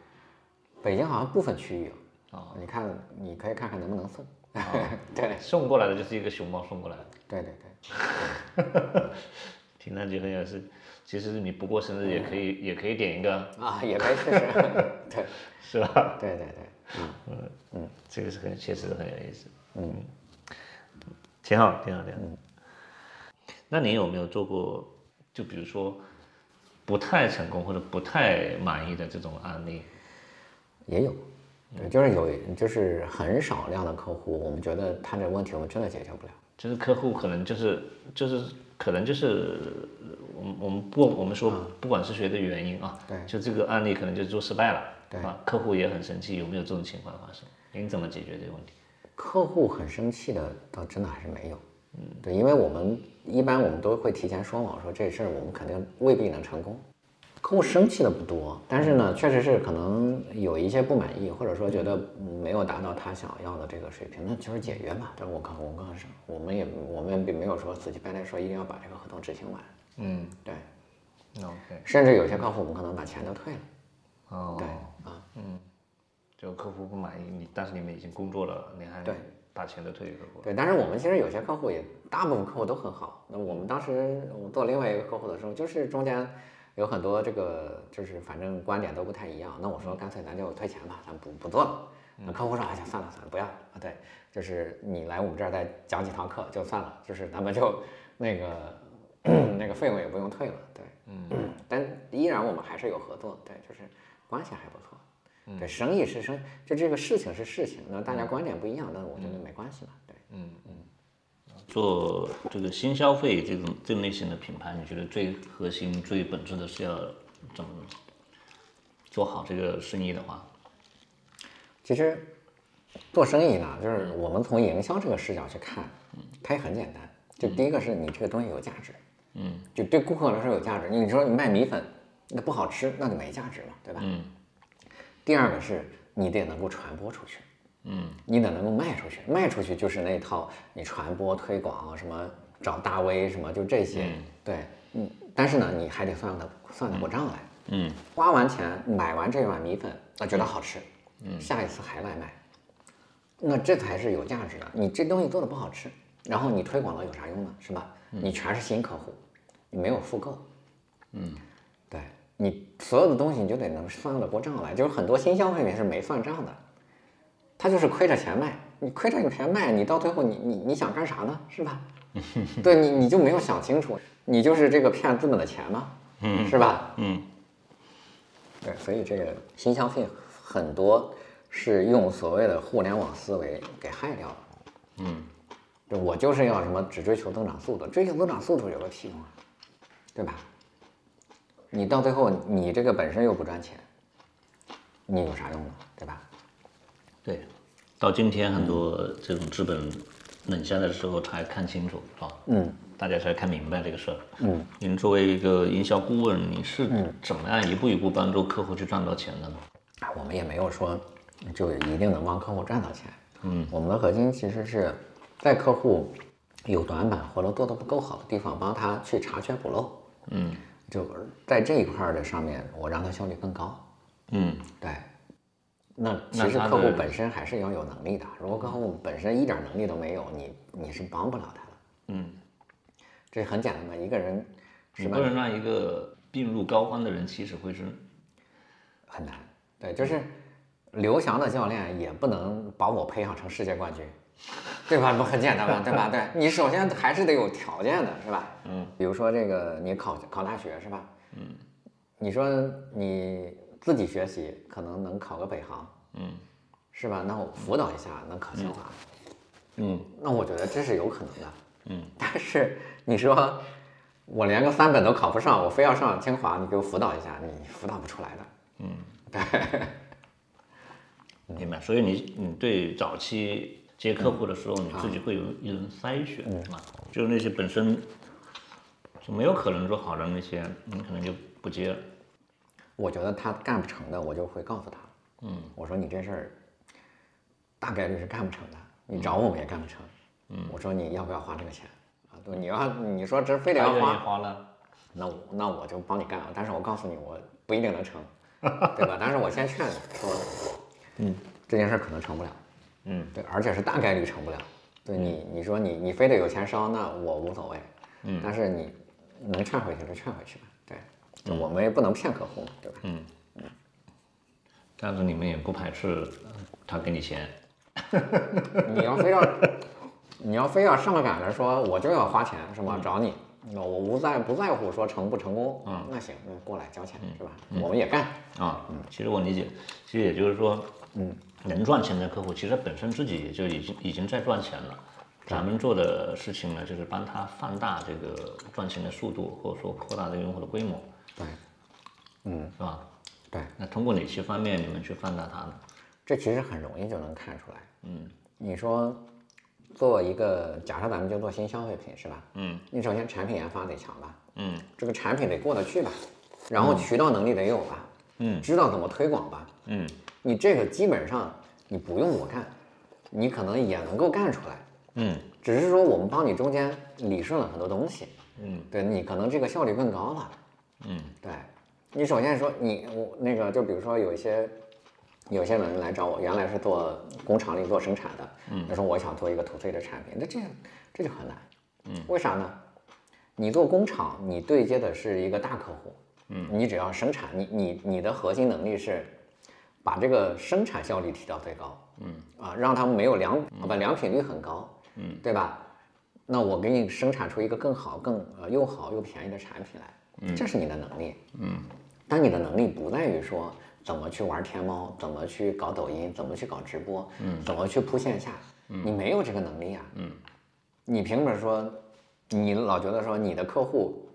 北京好像部分区域有，哦，你看你可以看看能不能送，对，送过来的就是一个熊猫送过来的，对对对。听上去很有事，其实你不过生日也可以，也可以点一个。啊，也可以试试，对，是吧？对对对，嗯。嗯嗯，这个是很确实很有意思，嗯，挺好挺好挺好。那你有没有做过，就比如说不太成功或者不太满意的这种案例？也有，对，就是有，就是很少量的客户，我们觉得他这个问题我们真的解决不了。就是客户可能就是就是可能就是我们我们不我们说不管是谁的原因啊，对，就这个案例可能就做失败了，对啊，客户也很生气，有没有这种情况发生？您怎么解决这个问题？客户很生气的倒真的还是没有，嗯，对，因为我们一般我们都会提前说嘛，说这事儿我们肯定未必能成功。客户生气的不多，但是呢，确实是可能有一些不满意，或者说觉得没有达到他想要的这个水平，那就是解约嘛。但是我刚我刚说，我们也我们并没有说死乞白赖说一定要把这个合同执行完。嗯，对。OK。甚至有些客户我们可能把钱都退了。哦。对啊，嗯，就客户不满意你，但是你们已经工作了，你还对把钱都退给客户。对，但是我们其实有些客户也，大部分客户都很好。那我们当时我们做另外一个客户的时候，就是中间。有很多这个就是反正观点都不太一样，那我说干脆咱就退钱吧，咱不不做了。那客户说哎呀算了算了不要啊，对，就是你来我们这儿再讲几堂课就算了，就是咱们就 那个 那个费用也不用退了，对，嗯，但依然我们还是有合作，对，就是关系还不错，对，生意是生，就这个事情是事情，那大家观点不一样，但是我觉得没关系嘛，对，嗯嗯。做这个新消费这种这类型的品牌，你觉得最核心、最本质的是要怎么做好这个生意的话？其实做生意呢，就是我们从营销这个视角去看，它也很简单。就第一个是你这个东西有价值，嗯，就对顾客来说有价值。你说你卖米粉，那不好吃，那就没价值了，对吧？嗯。第二个是你得能够传播出去。嗯，你得能够卖出去，卖出去就是那套你传播推广什么找大 V 什么就这些，对，嗯，但是呢，你还得算得算得过账来，嗯，花完钱买完这碗米粉，那觉得好吃，嗯，下一次还来买，那这才是有价值的。你这东西做的不好吃，然后你推广了有啥用呢？是吧？你全是新客户，你没有复购，嗯，对你所有的东西你就得能算得过账来，就是很多新消费品是没算账的。他就是亏着钱卖，你亏着钱卖，你到最后你你你想干啥呢？是吧？对你你就没有想清楚，你就是这个骗资本的钱吗？是吧？嗯，对，所以这个新消费很多是用所谓的互联网思维给害掉了。嗯，就我就是要什么只追求增长速度，追求增长速度有个屁用啊，对吧？你到最后你这个本身又不赚钱，你有啥用呢？对吧？对，到今天很多这种资本冷下来的时候，他还看清楚啊，嗯，大家才看明白这个事儿，嗯，您作为一个营销顾问，你是怎么样一步一步帮助客户去赚到钱的呢？啊，我们也没有说就一定能帮客户赚到钱，嗯，我们的核心其实是在客户有短板或者做的不够好的地方，帮他去查缺补漏，嗯，就在这一块的上面，我让他效率更高，嗯，对。那其实客户本身还是要有能力的。如果客户本身一点能力都没有，你你是帮不了他的。嗯，这很简单嘛，一个人，你不能让一个病入膏肓的人起死回生很难。对，就是刘翔的教练也不能把我培养成世界冠军，对吧？不很简单吗？对吧？对你首先还是得有条件的，是吧？嗯。比如说这个，你考考大学是吧？嗯。你说你自己学习可能能考个北航，嗯，是吧？那我辅导一下能考清华，嗯，那我觉得这是有可能的，嗯。但是你说我连个三本都考不上，我非要上清华，你给我辅导一下，你辅导不出来的，嗯。对，明白。所以你你对早期接客户的时候，你自己会有一轮筛选，是吧？就是那些本身就没有可能做好的那些，你可能就不接了。我觉得他干不成的，我就会告诉他，嗯，我说你这事儿大概率是干不成的，你找我们也干不成，嗯，我说你要不要花这个钱啊？对，你要你说这非得要花了，那我那我就帮你干了。但是我告诉你，我不一定能成。对吧？但是我先劝你说，嗯，这件事可能成不了，嗯，对，而且是大概率成不了。对你，你说你你非得有钱烧，那我无所谓，嗯，但是你能劝回去就劝回去吧。对，我们也不能骗客户嘛，对吧？嗯嗯。但是你们也不排斥他给你钱。你要非要，你要非要上赶着说，我就要花钱是吗？找你。那我无在不在乎说成不成功，嗯，那行，那过来交钱是吧？我们也干啊，嗯，其实我理解，其实也就是说，嗯，能赚钱的客户，其实本身自己也就已经已经在赚钱了，咱们做的事情呢，就是帮他放大这个赚钱的速度，或者说扩大这个用户的规模，对，嗯，是吧？对，那通过哪些方面你们去放大它呢？这其实很容易就能看出来，嗯，你说。做一个假设，咱们就做新消费品，是吧？嗯，你首先产品研发得强吧？嗯，这个产品得过得去吧？然后渠道能力得有吧？嗯，知道怎么推广吧？嗯，你这个基本上你不用我干，你可能也能够干出来。嗯，只是说我们帮你中间理顺了很多东西。嗯，对你可能这个效率更高了。嗯，对，你首先说你我那个就比如说有一些。有些人来找我，原来是做工厂里做生产的，嗯，他说我想做一个 to C 的产品，那这样这就很难，嗯，为啥呢？你做工厂，你对接的是一个大客户，嗯，你只要生产，你你你的核心能力是把这个生产效率提到最高，嗯，啊，让他们没有良，把良品率很高，嗯，对吧？那我给你生产出一个更好、更呃又好又便宜的产品来，嗯，这是你的能力，嗯，但你的能力不在于说。怎么去玩天猫？怎么去搞抖音？怎么去搞直播？嗯，怎么去铺线下？嗯，你没有这个能力啊。嗯，你凭什么说？你老觉得说你的客户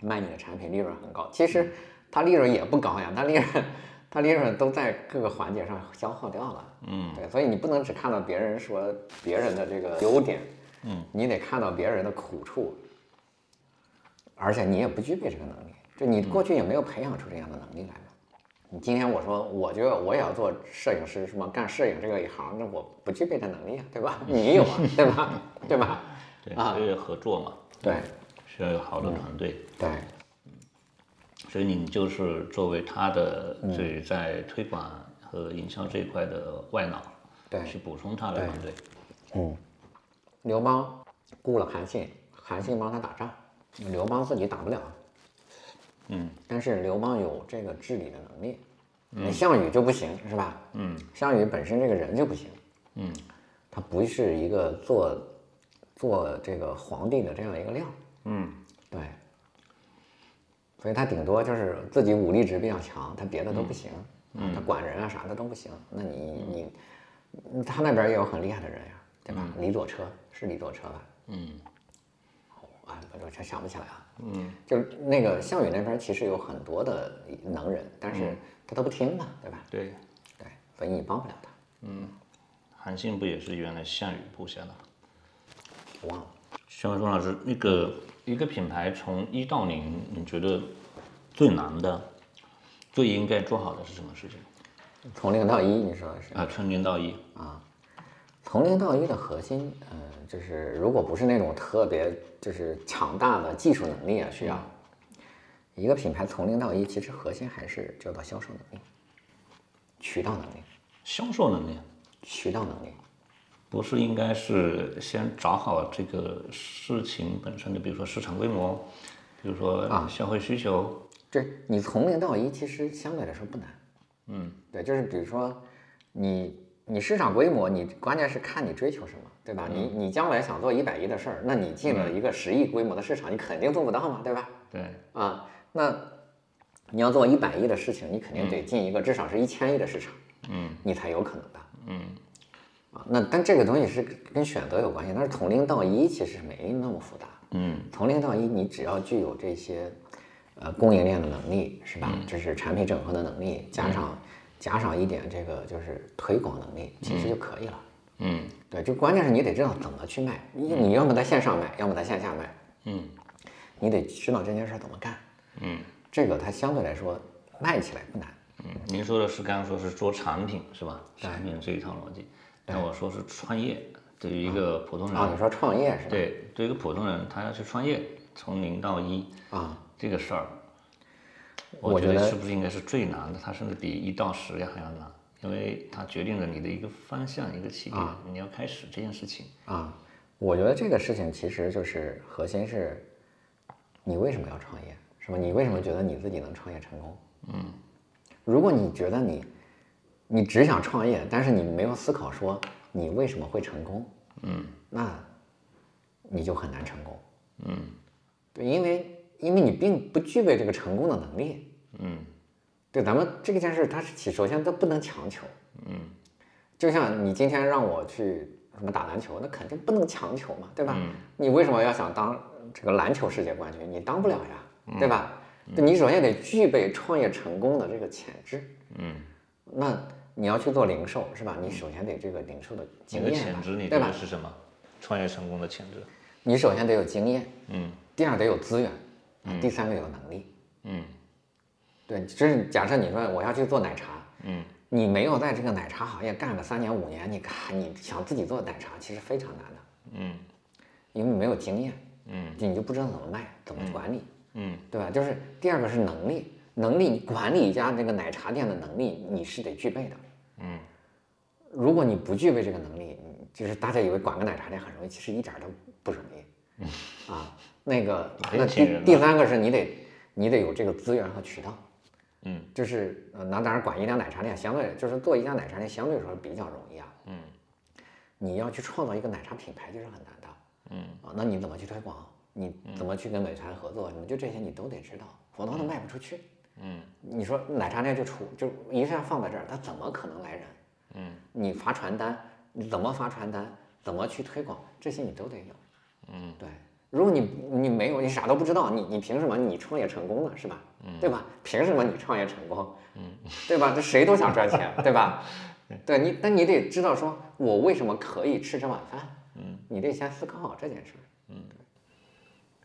卖你的产品利润很高，其实他利润也不高呀。他利润，他利润都在各个环节上消耗掉了。嗯，对，所以你不能只看到别人说别人的这个优点，嗯，你得看到别人的苦处，而且你也不具备这个能力，就你过去也没有培养出这样的能力来嘛。你今天我说，我觉得我也要做摄影师，什么干摄影这个一行，那我不具备这能力啊，对吧？你有啊，对吧？对吧？对啊，因为合作嘛，对，需要有好的团队，对，所以你就是作为他的这在推广和营销这一块的外脑，对，去补充他的团队。嗯，刘邦雇了韩信，韩信帮他打仗，刘邦自己打不了。嗯，但是刘邦有这个治理的能力，嗯，项羽就不行，是吧？嗯，项羽本身这个人就不行，嗯，他不是一个做做这个皇帝的这样一个料，嗯，对，所以他顶多就是自己武力值比较强，他别的都不行，嗯，他管人啊啥的都不行。那你你他那边也有很厉害的人呀，对吧？李左车是李左车吧？嗯。啊，我这想不起来啊。嗯，就那个项羽那边其实有很多的能人，但是他都不听嘛，对吧？对，对，所以你帮不了他。嗯，韩信不也是原来项羽部下的？忘了。肖文忠老师，那个一个品牌从一到零，你觉得最难的、最应该做好的是什么事情？从零到一，你说的是？啊，从零到一啊。从零到一的核心，嗯，就是如果不是那种特别就是强大的技术能力啊，需要一个品牌从零到一，其实核心还是叫做销售能力、渠道能力、销售能力、渠道能力，不是应该是先找好这个事情本身的，比如说市场规模，比如说啊消费需求，这你从零到一其实相对来说不难。嗯，对，就是比如说你你市场规模，你关键是看你追求什么，对吧？你你将来想做一百亿的事儿，那你进了一个十亿规模的市场，你肯定做不到嘛，对吧？对。啊，那你要做一百亿的事情，你肯定得进一个至少是一千亿的市场，嗯，你才有可能的。嗯。啊，那但这个东西是跟选择有关系，但是从零到一其实没那么复杂。嗯，从零到一，你只要具有这些，呃，供应链的能力，是吧？这是产品整合的能力，加上加上一点这个就是推广能力，其实就可以了。嗯，对，就关键是你得知道怎么去卖，你你要么在线上卖，要么在线下卖。嗯，你得知道这件事怎么干。嗯，这个它相对来说卖起来不难。嗯，您说的是刚刚说是做产品是吧？产品这一套逻辑。但我说是创业，对于一个普通人啊，你说创业是吧？对，对于一个普通人，他要去创业，从零到一啊，这个事儿，我觉得是不是应该是最难的？它甚至比一到十要还要难，因为它决定了你的一个方向、一个起点，你要开始这件事情啊。我觉得这个事情其实就是核心是，你为什么要创业，是吧？你为什么觉得你自己能创业成功？嗯，如果你觉得你。你只想创业，但是你没有思考说你为什么会成功，嗯，那你就很难成功，嗯，对，因为并不具备这个成功的能力，嗯，对，咱们这件事它是起，首先它不能强求，嗯，就像你今天让我去什么打篮球，那肯定不能强求嘛，对吧？你为什么要想当这个篮球世界冠军？你当不了呀，对吧？你首先得具备创业成功的这个潜质，嗯，那。你要去做零售是吧？你首先得这个零售的经验，潜质你对吧？是什么？创业成功的潜质？你首先得有经验，嗯。第二得有资源，嗯。第三个有能力，嗯。对，就是假设你说我要去做奶茶，嗯，你没有在这个奶茶行业干个三年五年，你看你想自己做奶茶其实非常难的，嗯，因为你没有经验，嗯，你就不知道怎么卖，怎么管理，嗯，对吧？就是第二个是能力，能力你管理一家这个奶茶店的能力你是得具备的。嗯，如果你不具备这个能力，就是大家以为管个奶茶店很容易，其实一点都不容易。嗯 啊，那个那第第三个是你得你得有这个资源和渠道。嗯，就是呃，那当然管一家奶茶店相对就是做一家奶茶店相对说比较容易啊。嗯，你要去创造一个奶茶品牌就是很难的。嗯啊，那你怎么去推广？你怎么去跟美团合作？什么就这些你都得知道，否则它卖不出去。嗯，你说奶茶店就出就一下放在这儿，他怎么可能来人？嗯，你发传单，你怎么发传单？怎么去推广？这些你都得有。嗯，对。如果你你没有，你啥都不知道，你你凭什么你创业成功了是吧？嗯，对吧？凭什么你创业成功？嗯，对吧？这谁都想赚钱，对吧？对你，但你得知道说，我为什么可以吃这碗饭？嗯，你得先思考好这件事儿。嗯。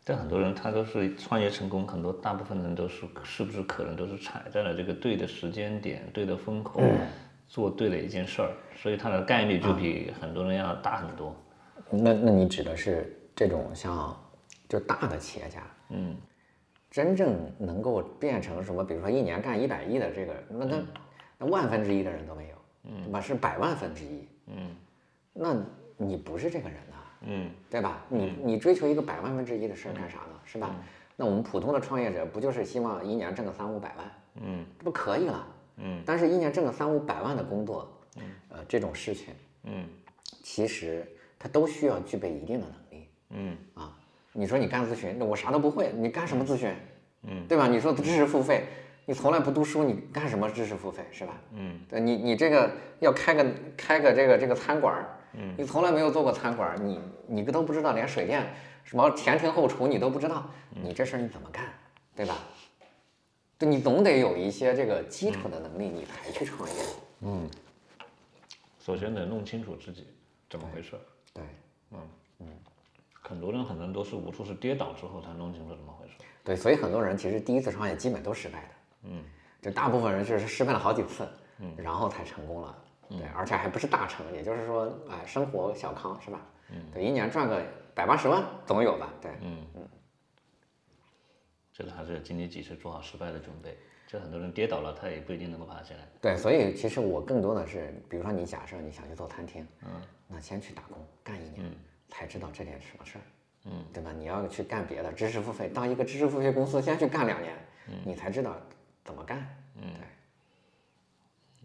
但很多人他都是创业成功，很多大部分人都是是不是可能都是踩在了这个对的时间点、对的风口，做对了一件事儿，所以它的概率就比很多人要大很多。那那你指的是这种像就大的企业家，嗯，真正能够变成什么？比如说一年干一百亿的这个，那他那万分之一的人都没有，嗯，对吧？是百万分之一，嗯，那你不是这个人呐？嗯，对吧？你你追求一个百万分之一的事儿干啥呢？是吧？那我们普通的创业者不就是希望一年挣个三五百万？嗯，这不可以了。嗯，但是一年挣个三五百万的工作，嗯，呃，这种事情，嗯，其实它都需要具备一定的能力。嗯，啊，你说你干咨询，那我啥都不会，你干什么咨询？嗯，对吧？你说知识付费，你从来不读书，你干什么知识付费？是吧？嗯，对你你这个要开个开个这个这个餐馆。嗯，你从来没有做过餐馆，你你都不知道，连水电什么前厅后厨你都不知道，你这事儿你怎么干，对吧？对，你总得有一些这个基础的能力，你才去创业。嗯，首先得弄清楚自己怎么回事。对，嗯嗯，很多人很多人都是无数次跌倒之后才弄清楚怎么回事。对，所以很多人其实第一次创业基本都失败的。嗯，就大部分人就是失败了好几次，嗯，然后才成功了。对，而且还不是大成，也就是说，哎，生活小康是吧？嗯，对，一年赚个百八十万总有吧？对，嗯嗯，这个还是经历几次做好失败的准备。就很多人跌倒了，他也不一定能够爬起来。对，所以其实我更多的是，比如说你假设你想去做餐厅，嗯，那先去打工干一年，才知道这点什么事儿。嗯，对吧？你要去干别的知识付费，当一个知识付费公司先去干两年，你才知道怎么干。嗯，对。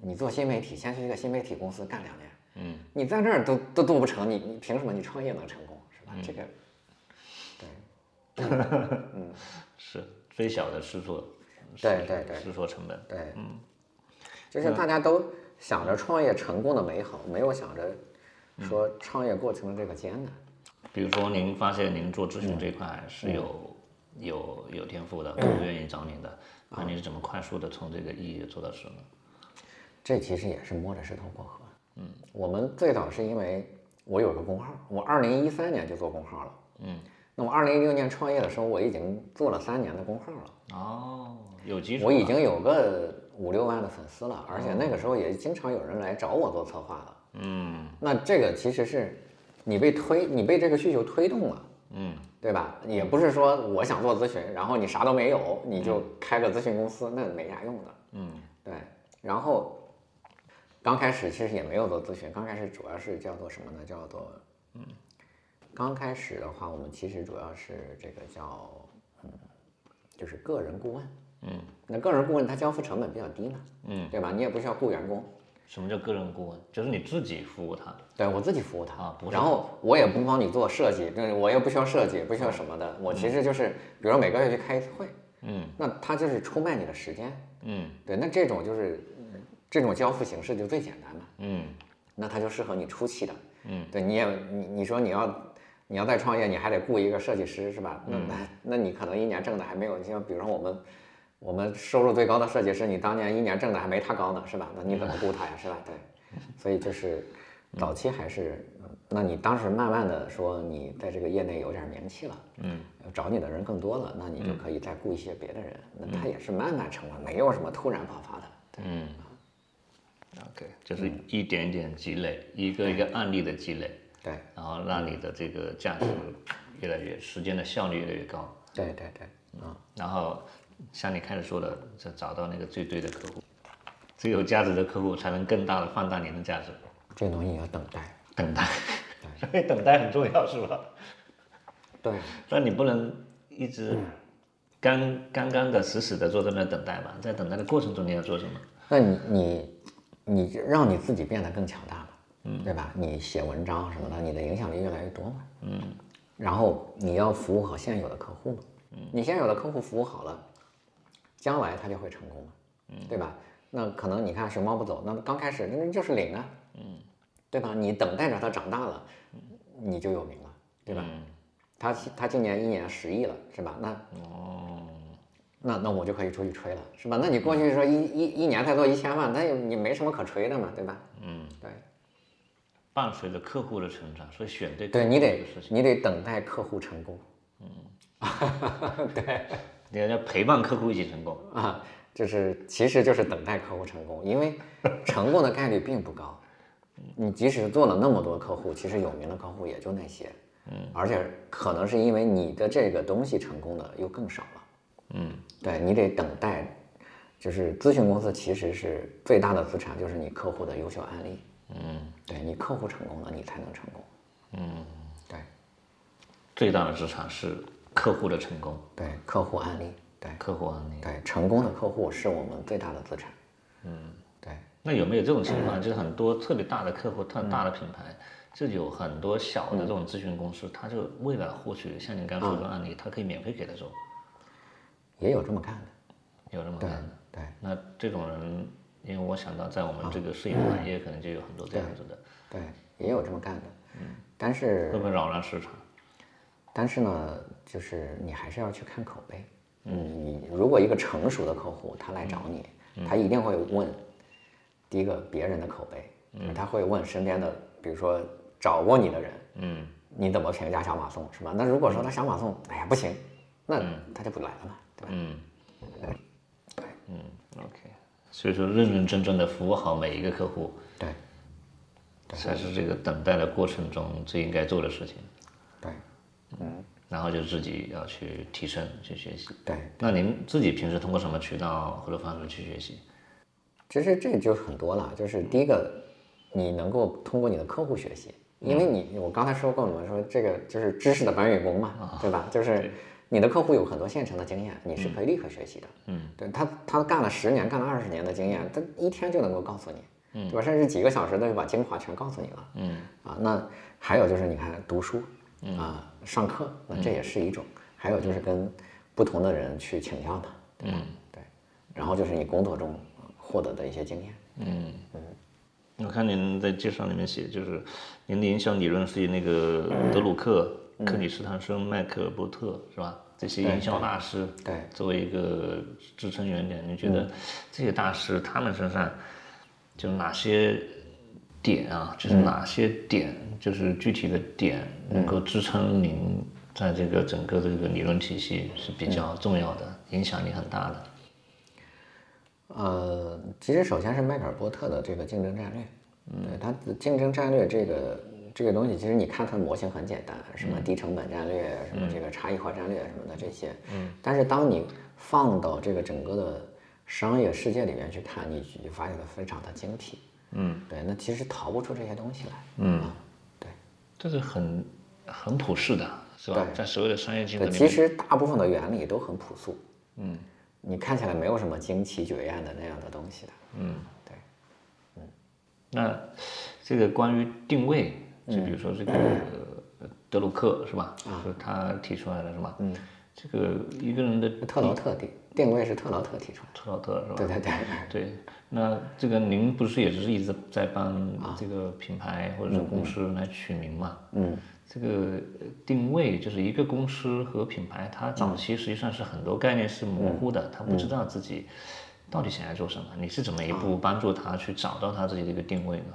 你做新媒体，先去一个新媒体公司干两年。嗯，你在这儿都都做不成，你你凭什么你创业能成功？是吧？这个，对，嗯，是最小的试错，对对对，试错成本，对，嗯，就是大家都想着创业成功的美好，没有想着说创业过程的这个艰难。比如说，您发现您做咨询这块是有有有天赋的，客户愿意找您的，那你是怎么快速的从这个一做到十呢？这其实也是摸着石头过河。嗯，我们最早是因为我有个工号，我二零一三年就做工号了。嗯，那我二零一六年创业的时候，我已经做了三年的工号了。哦，有基础。我已经有个五六万的粉丝了，而且那个时候也经常有人来找我做策划了。嗯，那这个其实是你被推，你被这个需求推动了。嗯，对吧？也不是说我想做咨询，然后你啥都没有，你就开个咨询公司，那没啥用的。嗯，对，然后。刚开始其实也没有做咨询，刚开始主要是叫做什么呢？叫做，嗯，刚开始的话，我们其实主要是这个叫，嗯，就是个人顾问，嗯，那个人顾问他交付成本比较低嘛，嗯，对吧？你也不需要雇员工。什么叫个人顾问？就是你自己服务他。对我自己服务他啊，然后我也不帮你做设计，就是我也不需要设计，不需要什么的，我其实就是，比如说每个月去开一次会，嗯，那他就是出卖你的时间，嗯，对，那这种就是。这种交付形式就最简单嘛，嗯，那他就适合你初期的，嗯，对，你也你你说你要你要再创业，你还得雇一个设计师是吧？那那那你可能一年挣的还没有，你像比如说我们我们收入最高的设计师，你当年一年挣的还没他高呢是吧？那你怎么雇他呀是吧？对，所以就是早期还是，那你当时慢慢的说你在这个业内有点名气了，嗯，找你的人更多了，那你就可以再雇一些别的人，那他也是慢慢成了，没有什么突然爆发的，嗯。OK，就是一点点积累，一个一个案例的积累，对，然后让你的这个价值越来越，时间的效率越来越高。对对对，嗯。然后像你开始说的，就找到那个最对的客户，最有价值的客户，才能更大的放大您的价值。这东西要等待，等待，所以等待很重要，是吧？对。那你不能一直干干干的、死死的坐在那等待吧？在等待的过程中，你要做什么？那你你。你让你自己变得更强大嘛，嗯，对吧？你写文章什么的，你的影响力越来越多嘛，嗯。然后你要服务好现有的客户嘛，嗯。你现有的客户服务好了，将来他就会成功嘛，嗯，对吧？那可能你看熊猫不走，那刚开始那就是零啊，嗯，对吧？你等待着它长大了，你就有名了，对吧？他他今年一年十亿了，是吧？那哦。那那我就可以出去吹了，是吧？那你过去说一一一年才做一千万，那你没什么可吹的嘛，对吧？嗯，对。伴随着客户的成长，所以选对对你得你得等待客户成功。嗯，对，你要陪伴客户一起成功 啊，就是其实就是等待客户成功，因为成功的概率并不高。你即使做了那么多客户，其实有名的客户也就那些。嗯，而且可能是因为你的这个东西成功的又更少了。嗯，对你得等待，就是咨询公司其实是最大的资产，就是你客户的优秀案例。嗯，对你客户成功了，你才能成功。嗯，对，最大的资产是客户的成功。对，客户案例。对，客户案例。对，成功的客户是我们最大的资产。嗯，对。那有没有这种情况？就是很多特别大的客户，特大的品牌，就有很多小的这种咨询公司，他就为了获取像你刚说的案例，他可以免费给他做。也有这么干的，有这么干的。对，那这种人，因为我想到在我们这个摄影行业，可能就有很多这样子的。对，也有这么干的。嗯，但是会不会扰乱市场？但是呢，就是你还是要去看口碑。嗯，你如果一个成熟的客户他来找你，他一定会问第一个别人的口碑，嗯，他会问身边的，比如说找过你的人，嗯，你怎么评价小马送是吧？那如果说他小马送，哎呀不行，那他就不来了嘛。对吧嗯，对，嗯，OK，所以说认认真真的服务好每一个客户，对，才是这个等待的过程中最应该做的事情。对，嗯，然后就自己要去提升、去学习。对，那您自己平时通过什么渠道或者方式去学习？其实这就很多了，就是第一个，你能够通过你的客户学习，因为你我刚才说过了嘛，说这个就是知识的搬运工嘛，对吧？就是你的客户有很多现成的经验，你是可以立刻学习的。嗯，对他他干了十年，干了二十年的经验，他一天就能够告诉你，嗯，对吧？甚至几个小时他就把精华全告诉你了。嗯，啊，那还有就是你看读书，啊，上课，那这也是一种。还有就是跟不同的人去请教他，嗯，对。然后就是你工作中获得的一些经验。嗯嗯。我看您在介绍里面写，就是您的营销理论是以那个德鲁克、克里斯坦森、麦克尔伯特是吧？这些营销大师对作为一个支撑原点。你觉得这些大师他们身上就哪些点啊？就是哪些点，就是具体的点能够支撑您在这个整个这个理论体系是比较重要的，影响力很大的。呃，其实首先是迈克尔波特的这个竞争战略，对他的竞争战略这个这个东西，其实你看它的模型很简单，什么低成本战略，什么这个差异化战略什么的这些，嗯，但是当你放到这个整个的商业世界里面去看，你就发现它非常的精辟，嗯，对，那其实逃不出这些东西来，嗯，对，这是很很普世的，是吧？在所有的商业竞争里面，其实大部分的原理都很朴素，嗯。你看起来没有什么惊奇绝艳的那样的东西的，嗯，对，嗯，那这个关于定位，就比如说这个德鲁克是吧？啊，是他提出来的是吧？嗯，这个一个人的特劳特定定位是特劳特提出来，特劳特是吧？对对对。对。那这个您不是也是一直在帮这个品牌或者是公司来取名嘛？嗯。这个定位就是一个公司和品牌，它早期实际上是很多概念是模糊的，它不知道自己到底想要做什么。你是怎么一步帮助他去找到他自己的一个定位呢？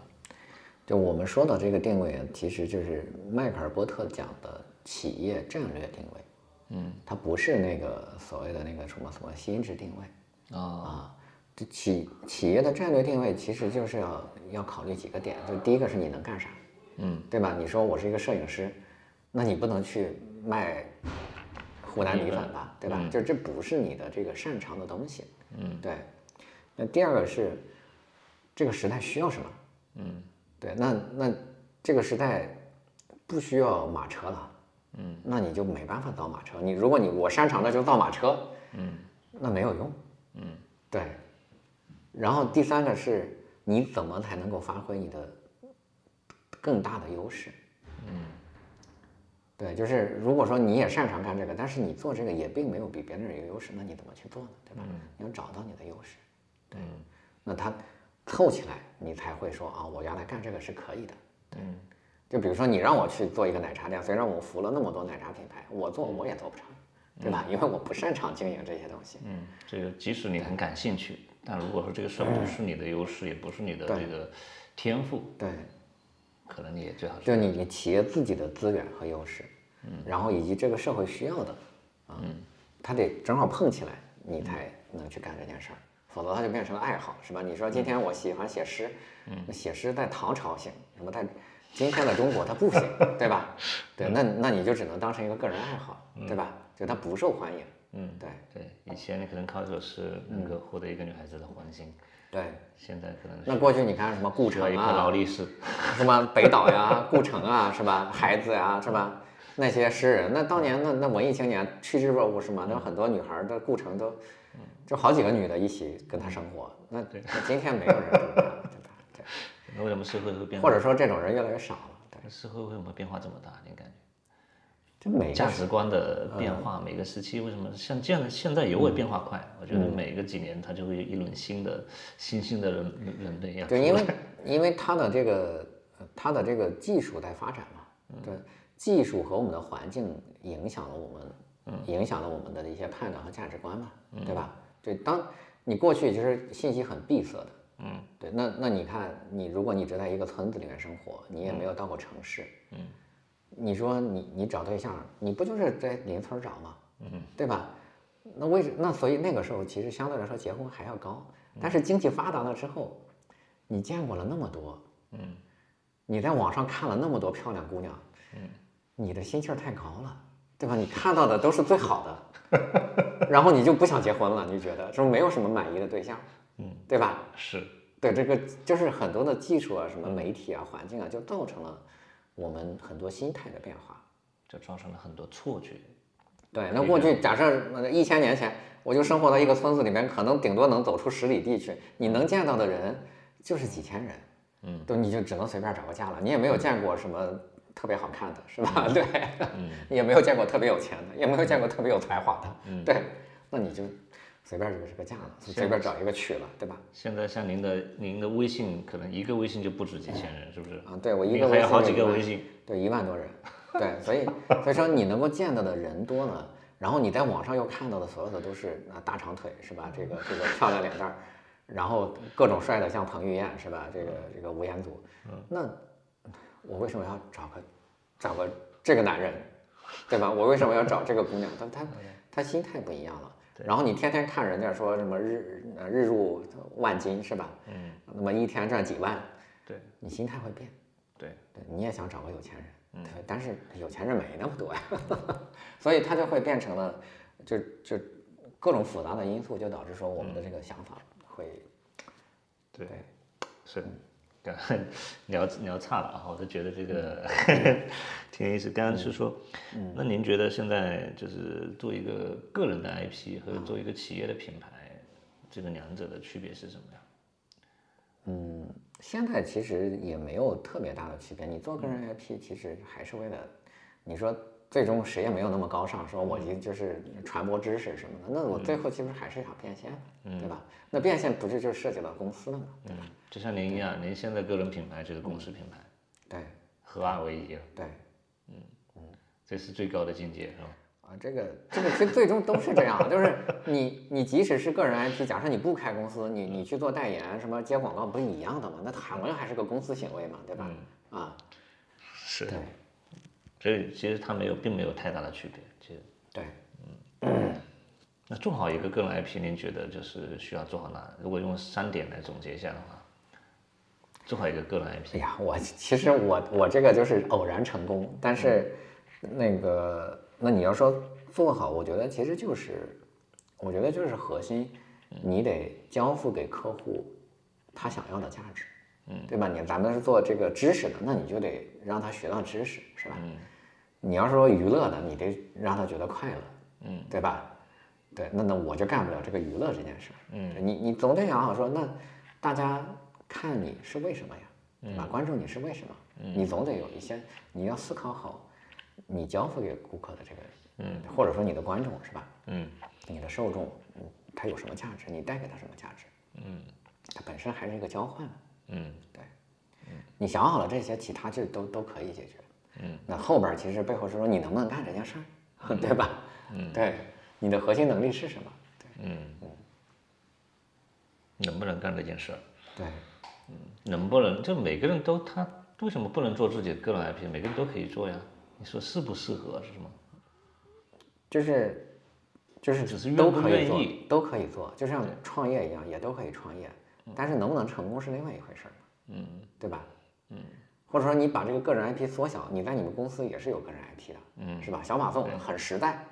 就我们说到这个定位啊，其实就是迈克尔波特讲的企业战略定位。嗯，它不是那个所谓的那个什么什么心智定位啊啊。这企企业的战略定位其实就是要要考虑几个点，就第一个是你能干啥。嗯，对吧？你说我是一个摄影师，那你不能去卖湖南米粉吧，对吧？就这不是你的这个擅长的东西。嗯，对。那第二个是这个时代需要什么？嗯，对。那那这个时代不需要马车了。嗯，那你就没办法造马车。你如果你我擅长的就造马车，嗯，那没有用。嗯，对。然后第三个是你怎么才能够发挥你的？更大的优势，嗯，对，就是如果说你也擅长干这个，但是你做这个也并没有比别人有优势，那你怎么去做呢？对吧？你要找到你的优势，对，那它凑起来，你才会说啊，我原来干这个是可以的，对。就比如说你让我去做一个奶茶店，虽然我服了那么多奶茶品牌，我做我也做不成，对吧？因为我不擅长经营这些东西。嗯，这个即使你很感兴趣，但如果说这个事儿不是你的优势，也不是你的这个天赋，对。可能你也最好就你你企业自己的资源和优势，嗯，然后以及这个社会需要的，啊，嗯，它得正好碰起来，你才能去干这件事儿，否则它就变成了爱好，是吧？你说今天我喜欢写诗，嗯，写诗在唐朝行，什么在今天的中国它不行，对吧？对，那那你就只能当成一个个人爱好，对吧？就它不受欢迎，嗯，对对，以前你可能靠这首诗能够获得一个女孩子的欢心。对，现在可能那过去你看什么顾城啊，劳力士，什么北岛呀、顾城啊，是吧？孩子呀，是吧？那些诗人，那当年那那文艺青年趋之若鹜，是吗？那很多女孩的顾城都，就好几个女的一起跟他生活。那那今天没有人这么干了，对吧？对。那为什么社会会变？或者说这种人越来越少了？对。社会为什么变化这么大？你感觉？每价值观的变化，每个时期为什么像这样？现在尤为变化快。我觉得每个几年，它就会有一轮新的、新兴的人人类样。对，因为 因为它的这个它的这个技术在发展嘛。对，技术和我们的环境影响了我们，影响了我们的一些判断和价值观嘛，对吧？对，当你过去就是信息很闭塞的，嗯，对，那那你看，你如果你只在一个村子里面生活，你也没有到过城市，嗯。你说你你找对象，你不就是在邻村找吗？嗯，对吧？那为那所以那个时候其实相对来说结婚还要高，但是经济发达了之后，你见过了那么多，嗯，你在网上看了那么多漂亮姑娘，嗯，你的心气儿太高了，对吧？你看到的都是最好的，然后你就不想结婚了，你觉得说没有什么满意的对象，嗯，对吧？是，对这个就是很多的技术啊，什么媒体啊，环境啊，就造成了。我们很多心态的变化，就造成了很多错觉。对，那过去假设一千年前，我就生活在一个村子里面，可能顶多能走出十里地去，你能见到的人就是几千人，嗯，都你就只能随便找个家了，你也没有见过什么特别好看的，是吧？对，嗯，也没有见过特别有钱的，也没有见过特别有才华的，嗯，对，那你就随便就是个嫁了，随便找一个娶了，对吧？现在像您的您的微信，可能一个微信就不止几千人，是不是？啊，对我一个微信好几个微信，对，一万多人。对，所以所以说你能够见到的人多呢，然后你在网上又看到的所有的都是啊大长腿是吧？这个这个漂亮脸蛋儿，然后各种帅的像彭于晏是吧？这个这个吴彦祖，那我为什么要找个找个这个男人，对吧？我为什么要找这个姑娘？他他他心态不一样了。然后你天天看人家说什么日日入万金是吧？嗯。那么一天赚几万，对，你心态会变。对。对，你也想找个有钱人。对，但是有钱人没那么多呀，所以他就会变成了，就就各种复杂的因素，就导致说我们的这个想法会，对，是，聊聊差了啊，我就觉得这个 挺有意思。刚刚是说，那您觉得现在就是做一个个人的 IP 和做一个企业的品牌，这个两者的区别是什么呀？嗯。现在其实也没有特别大的区别。你做个人 IP，其实还是为了，你说最终谁也没有那么高尚，说我就就是传播知识什么的。那我最后其实还是想变现，对吧？那变现不是就涉及到公司了吗？嗯，就像您一样，您现在个人品牌就是公司品牌，对，合二为一了。对，嗯嗯，这是最高的境界，是吧？啊，这个这个最最终都是这样，就是你你即使是个人 IP，假设你不开公司，你你去做代言什么接广告，不是一样的吗？那同样还是个公司行为嘛，对吧？啊，是，对，所以其实它没有，并没有太大的区别，其实。对，嗯。那做好一个个人 IP，您觉得就是需要做好哪？如果用三点来总结一下的话，做好一个个人 IP。哎呀，我其实我我这个就是偶然成功，但是那个。那你要说做好，我觉得其实就是，我觉得就是核心，你得交付给客户他想要的价值，嗯，对吧？你咱们是做这个知识的，那你就得让他学到知识，是吧？嗯，你要说娱乐的，你得让他觉得快乐，嗯，对吧？对，那那我就干不了这个娱乐这件事儿，嗯，你你总得想好说，那大家看你是为什么呀？对吧？关注你是为什么？你总得有一些，你要思考好。你交付给顾客的这个，嗯，或者说你的观众是吧？嗯，你的受众，嗯，他有什么价值？你带给他什么价值？嗯，它本身还是一个交换。嗯，对，嗯，你想好了这些，其他就都都可以解决。嗯，那后边其实背后是说你能不能干这件事儿，对吧？嗯，对，你的核心能力是什么？对，嗯嗯，能不能干这件事儿？对，嗯，能不能就每个人都他为什么不能做自己的个人 IP？每个人都可以做呀。你说适不适合是什么？就是，就是只是都可以做，都可以做，就像创业一样，也都可以创业。但是能不能成功是另外一回事儿嗯，对吧？嗯，或者说你把这个个人 IP 缩小，你在你们公司也是有个人 IP 的，嗯，是吧？小马送很时代，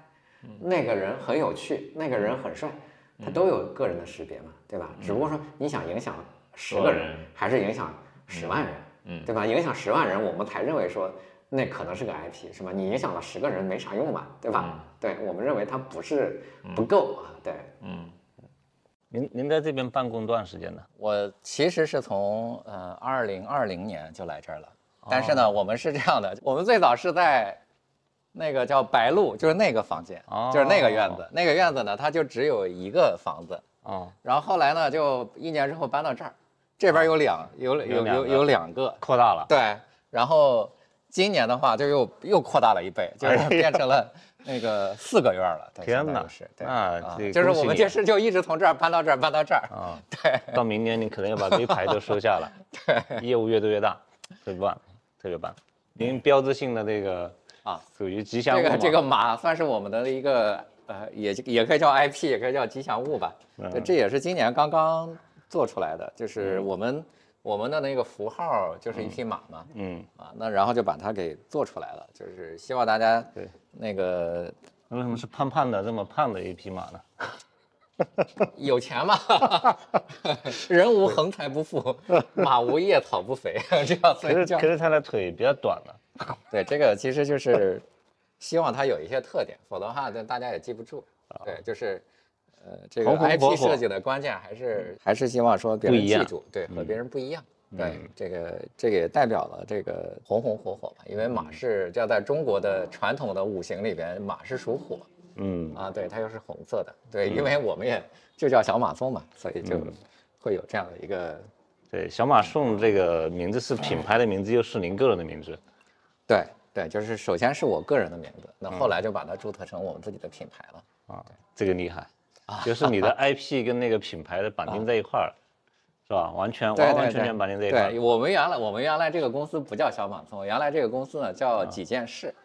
那个人很有趣，那个人很帅，他都有个人的识别嘛，对吧？只不过说你想影响十个人，还是影响十万人，嗯，对吧？影响十万人，我们才认为说。那可能是个 IP 是吧？你影响了十个人没啥用嘛，对吧？对我们认为它不是不够啊。对，嗯。您您在这边办公多长时间呢？我其实是从呃二零二零年就来这儿了，但是呢，我们是这样的，我们最早是在那个叫白鹿，就是那个房间，就是那个院子，那个院子呢，它就只有一个房子啊。然后后来呢，就一年之后搬到这儿，这边有两有有有有两个扩大了，对，然后。今年的话就又又扩大了一倍，就是变成了那个四个院了。天哪，是啊，就是我们就是就一直从这儿搬到这儿，搬到这儿啊。对，到明年你可能要把这一排都收下了。对，业务越做越大，特别棒，特别棒。您标志性的这个啊，属于吉祥物。这个这个马算是我们的一个呃，也也可以叫 IP，也可以叫吉祥物吧。这也是今年刚刚做出来的，就是我们。我们的那个符号就是一匹马嘛，嗯啊，那然后就把它给做出来了，就是希望大家对那个为什么是胖胖的这么胖的一匹马呢？有钱嘛，人无横财不富，马无夜草不肥，这样可是可是它的腿比较短了。对，这个其实就是希望它有一些特点，否则的话，大家也记不住。对，就是呃，这个 IP 设计的关键还是还是希望说别人记住，对，和别人不一样。对，这个这个也代表了这个红红火火嘛，因为马是要在中国的传统的五行里边，马是属火。嗯啊，对，它又是红色的。对，因为我们也就叫小马送嘛，所以就会有这样的一个。对，小马送这个名字是品牌的名字，又是您个人的名字。对对，就是首先是我个人的名字，那后来就把它注册成我们自己的品牌了。啊，这个厉害，就是你的 IP 跟那个品牌的绑定在一块儿，是吧？完全完完全全绑定在一块儿。对，我们原来我们原来这个公司不叫小马送，原来这个公司呢叫几件事。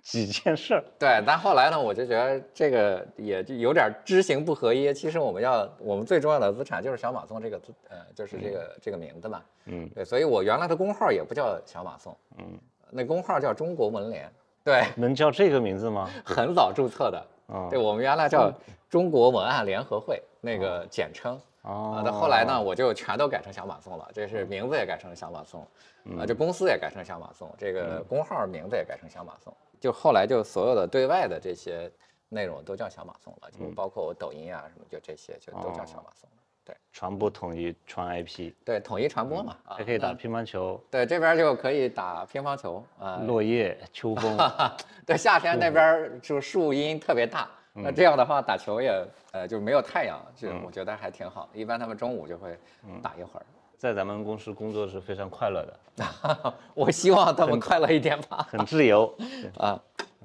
几件事儿，对，但后来呢，我就觉得这个也就有点知行不合一。其实我们要，我们最重要的资产就是小马送这个资，呃，就是这个这个名字嘛。嗯，对，所以我原来的工号也不叫小马送，嗯，那工号叫中国文联。对，能叫这个名字吗？很早注册的。啊，对，我们原来叫中国文案联合会那个简称。啊。那后来呢，我就全都改成小马送了，这是名字也改成小马送，啊，这公司也改成小马送，这个工号名字也改成小马送。就后来就所有的对外的这些内容都叫小马送了，就包括我抖音啊什么，就这些就都叫小马送了。对，传播统一传 IP，对，统一传播嘛，还可以打乒乓球。对，这边就可以打乒乓球啊。落叶秋风，对，夏天那边就树荫特别大，那这样的话打球也呃就没有太阳，就我觉得还挺好。一般他们中午就会打一会儿。在咱们公司工作是非常快乐的，我希望他们快乐一点吧。很自由啊，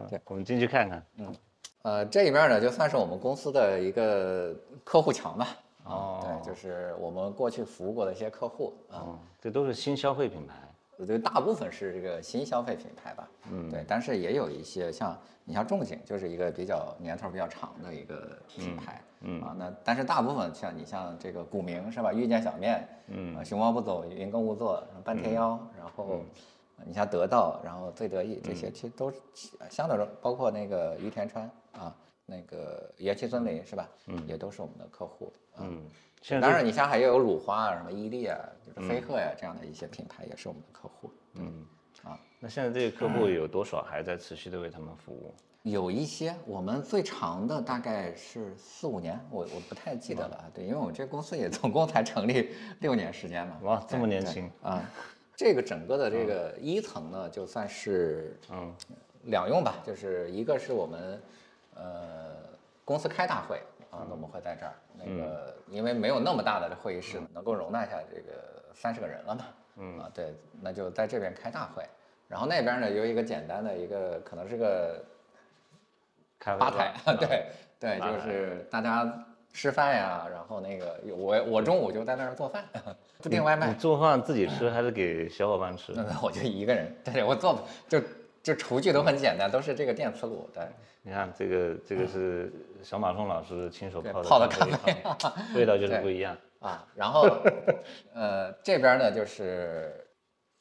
对，我们进去看看。嗯，呃，这一面呢，就算是我们公司的一个客户墙吧。哦，对，就是我们过去服务过的一些客户啊，这都是新消费品牌。我觉得大部分是这个新消费品牌吧，嗯，对，但是也有一些像你像仲景，就是一个比较年头比较长的一个品牌，嗯啊，那但是大部分像你像这个古茗是吧？遇见小面，嗯，熊猫不走，云耕勿作，半天妖，然后你像得到，然后最得意这些，其实都相对来说，包括那个于田川啊，那个元气森林是吧？嗯，也都是我们的客户，嗯。当然，你像还有鲁花啊，什么伊利啊，就是飞鹤呀这样的一些品牌，也是我们的客户。嗯，啊，那现在这个客户有多少还在持续的为他们服务？有一些，我们最长的大概是四五年，我我不太记得了。对，因为我们这公司也总共才成立六年时间嘛。哇，这么年轻啊！这个整个的这个一层呢，就算是嗯两用吧，就是一个是我们呃公司开大会。啊，那我们会在这儿，那个因为没有那么大的会议室，能够容纳下这个三十个人了嘛。嗯啊，对，那就在这边开大会，然后那边呢有一个简单的一个，可能是个吧台，对对，就是大家吃饭呀，然后那个我我中午就在那儿做饭，不订外卖。做饭自己吃还是给小伙伴吃？那 我就一个人，对我做就。就厨具都很简单，都是这个电磁炉。对，你看这个，这个是小马宋老师亲手泡的泡的咖啡，味道就是不一样啊。然后，呃，这边呢就是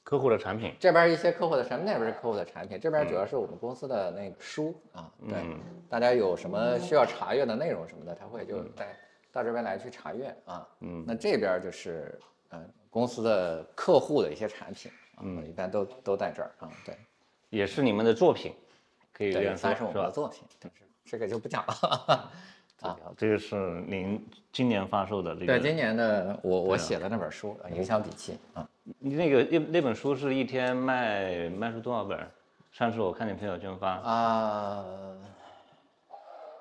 客户的产品，这边一些客户的产品，那边是客户的产品。这边主要是我们公司的那个书啊，对，大家有什么需要查阅的内容什么的，他会就带到这边来去查阅啊。嗯，那这边就是嗯公司的客户的一些产品，嗯，一般都都在这儿啊，对。也是你们的作品，可以这样说，是我们的作品，这个就不讲了。啊，这个是您今年发售的这个。对，今年的我我写的那本书《影响笔记》啊。你那个那那本书是一天卖卖出多少本？上次我看你朋友圈发啊，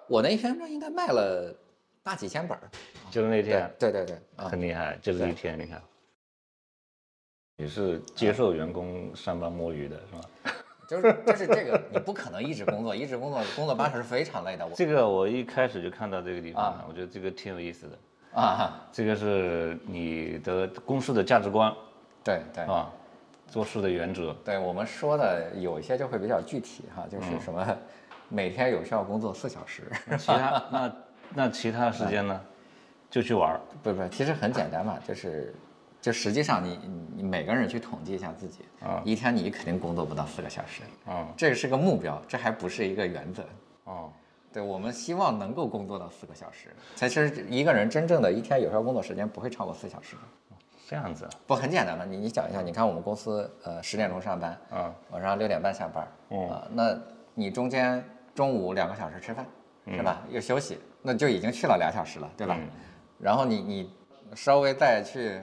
我那一天应该卖了大几千本。就是那天。对对对，很厉害，就是一天，你看。你是接受员工上班摸鱼的是吧？就是就是这个，你不可能一直工作，一直工作，工作八小时非常累的。这个我一开始就看到这个地方，我觉得这个挺有意思的啊。这个是你的公司的价值观，对对啊，做事的原则。对我们说的有一些就会比较具体哈，就是什么每天有效工作四小时，其他那那其他时间呢，就去玩儿。不不，其实很简单嘛，就是。就实际上，你你每个人去统计一下自己啊，一天你肯定工作不到四个小时啊，这个是个目标，这还不是一个原则哦。对，我们希望能够工作到四个小时。其实一个人真正的一天有效工作时间不会超过四小时。这样子，不很简单吗？你你讲一下，你看我们公司呃十点钟上班，啊，晚上六点半下班，嗯，那你中间中午两个小时吃饭，是吧？又休息，那就已经去了俩小时了，对吧？然后你你稍微再去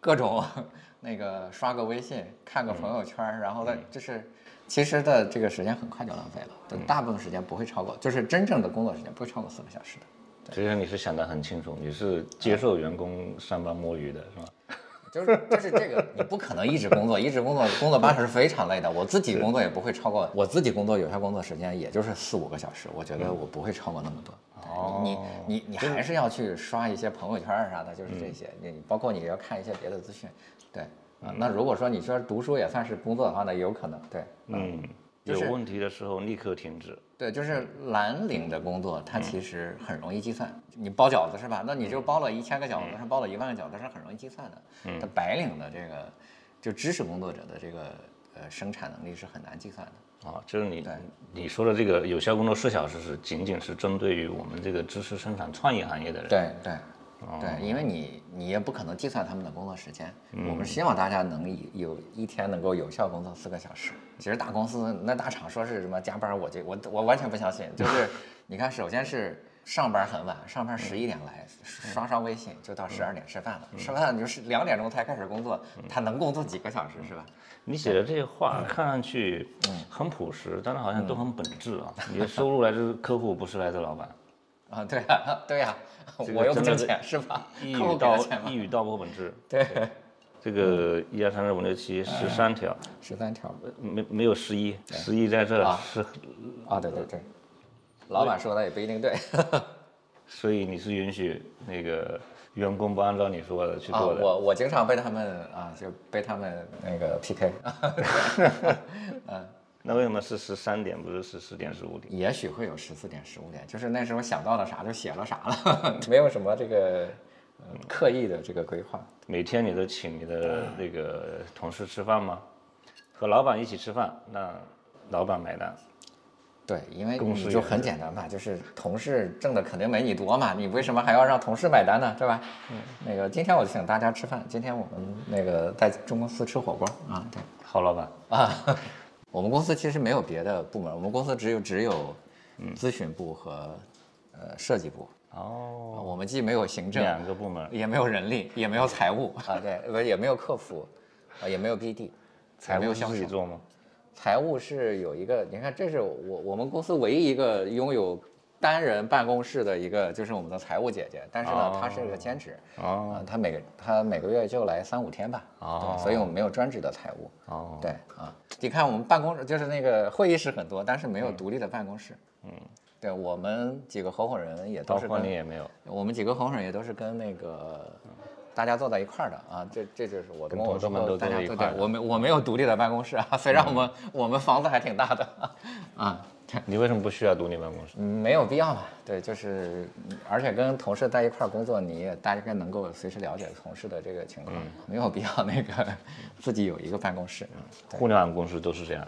各种 那个刷个微信，看个朋友圈，然后再就是，其实的这个时间很快就浪费了，大部分时间不会超过，就是真正的工作时间不会超过四个小时的。其实你是想得很清楚，你是接受员工上班摸鱼的是吧？就是就是这个，你不可能一直工作，一直工作，工作八小时非常累的。我自己工作也不会超过，我自己工作有效工作时间也就是四五个小时，我觉得我不会超过那么多。哦，你你你还是要去刷一些朋友圈啥的，就是这些。你包括你要看一些别的资讯，对啊。那如果说你说读书也算是工作的话，那有可能对，嗯。有问题的时候立刻停止。对，就是蓝领的工作，它其实很容易计算。你包饺子是吧？那你就包了一千个饺子，是包了一万个饺子，是很容易计算的。嗯。但白领的这个，就知识工作者的这个呃生产能力是很难计算的。啊，就是你你说的这个有效工作四小时是仅仅是针对于我们这个知识生产创意行业的人。对对。对，因为你你也不可能计算他们的工作时间。我们希望大家能有一天能够有效工作四个小时。其实大公司那大厂说是什么加班，我就我我完全不相信。就是 你看，首先是上班很晚，上班十一点来刷刷微信，就到十二点吃饭了。吃饭就是两点钟才开始工作，他能工作几个小时是吧？你写的这些话看上去很朴实，但是好像都很本质啊。你的收入来自客户，不是来自老板。啊，对啊，对呀。我又不挣钱是吧？一语道一语道破本质。对，这个一二三四五六七十三条，十三条，没没有十一，十一在这是啊，对对对，老板说的也不一定对。所以你是允许那个员工不按照你说的去做的？我我经常被他们啊，就被他们那个 PK。嗯。那为什么是十三点，不是十四点、十五点？也许会有十四点、十五点，就是那时候想到了啥就写了啥了，没有什么这个刻意的这个规划。每天你都请你的那个同事吃饭吗？和老板一起吃饭，那老板买单。对，因为你就很简单嘛，就是同事挣的肯定没你多嘛，你为什么还要让同事买单呢？对吧？嗯。那个今天我请大家吃饭，今天我们那个在中公司吃火锅啊。对，郝老板啊。我们公司其实没有别的部门，我们公司只有只有，咨询部和呃设计部。哦，我们既没有行政两个部门，也没有人力，也没有财务啊，对，不也没有客服，啊，也没有 BD，财务自己做吗？财务是有一个，你看，这是我我们公司唯一一个拥有。单人办公室的一个就是我们的财务姐姐，但是呢，她是个兼职，啊，她每个她每个月就来三五天吧，啊，所以我们没有专职的财务，哦，对啊，你看我们办公室就是那个会议室很多，但是没有独立的办公室，嗯，对我们几个合伙人也都是，跟你也没有，我们几个合伙人也都是跟那个大家坐在一块儿的啊，这这就是我跟我同事们都大家一块我没我没有独立的办公室啊，虽然我们我们房子还挺大的，啊。你为什么不需要独立办公室？没有必要嘛。对，就是，而且跟同事在一块儿工作，你也大概能够随时了解同事的这个情况，没有必要那个自己有一个办公室。互联网公司都是这样，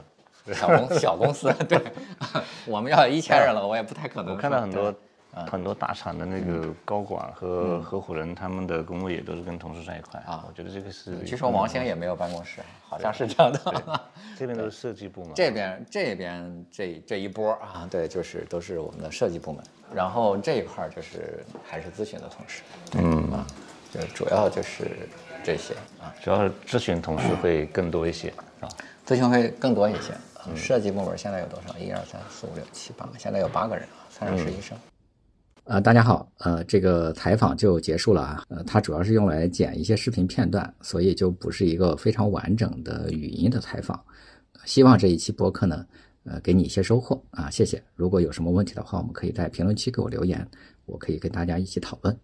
小公小公司，对，我们要一千人了，我也不太可能。我看到很多。很多大厂的那个高管和合伙人，他们的工位也都是跟同事在一块啊。我觉得这个是。据说王兴也没有办公室，好像是这样的。这边都是设计部门。这边这边这这一波啊，对，就是都是我们的设计部门。然后这一块就是还是咨询的同事。嗯啊，就主要就是这些啊。主要是咨询同事会更多一些，是吧？咨询会更多一些。设计部门现在有多少？一二三四五六七八，现在有八个人啊，三十实习生。呃，大家好，呃，这个采访就结束了啊。呃，它主要是用来剪一些视频片段，所以就不是一个非常完整的语音的采访。希望这一期播客呢，呃，给你一些收获啊，谢谢。如果有什么问题的话，我们可以在评论区给我留言，我可以跟大家一起讨论。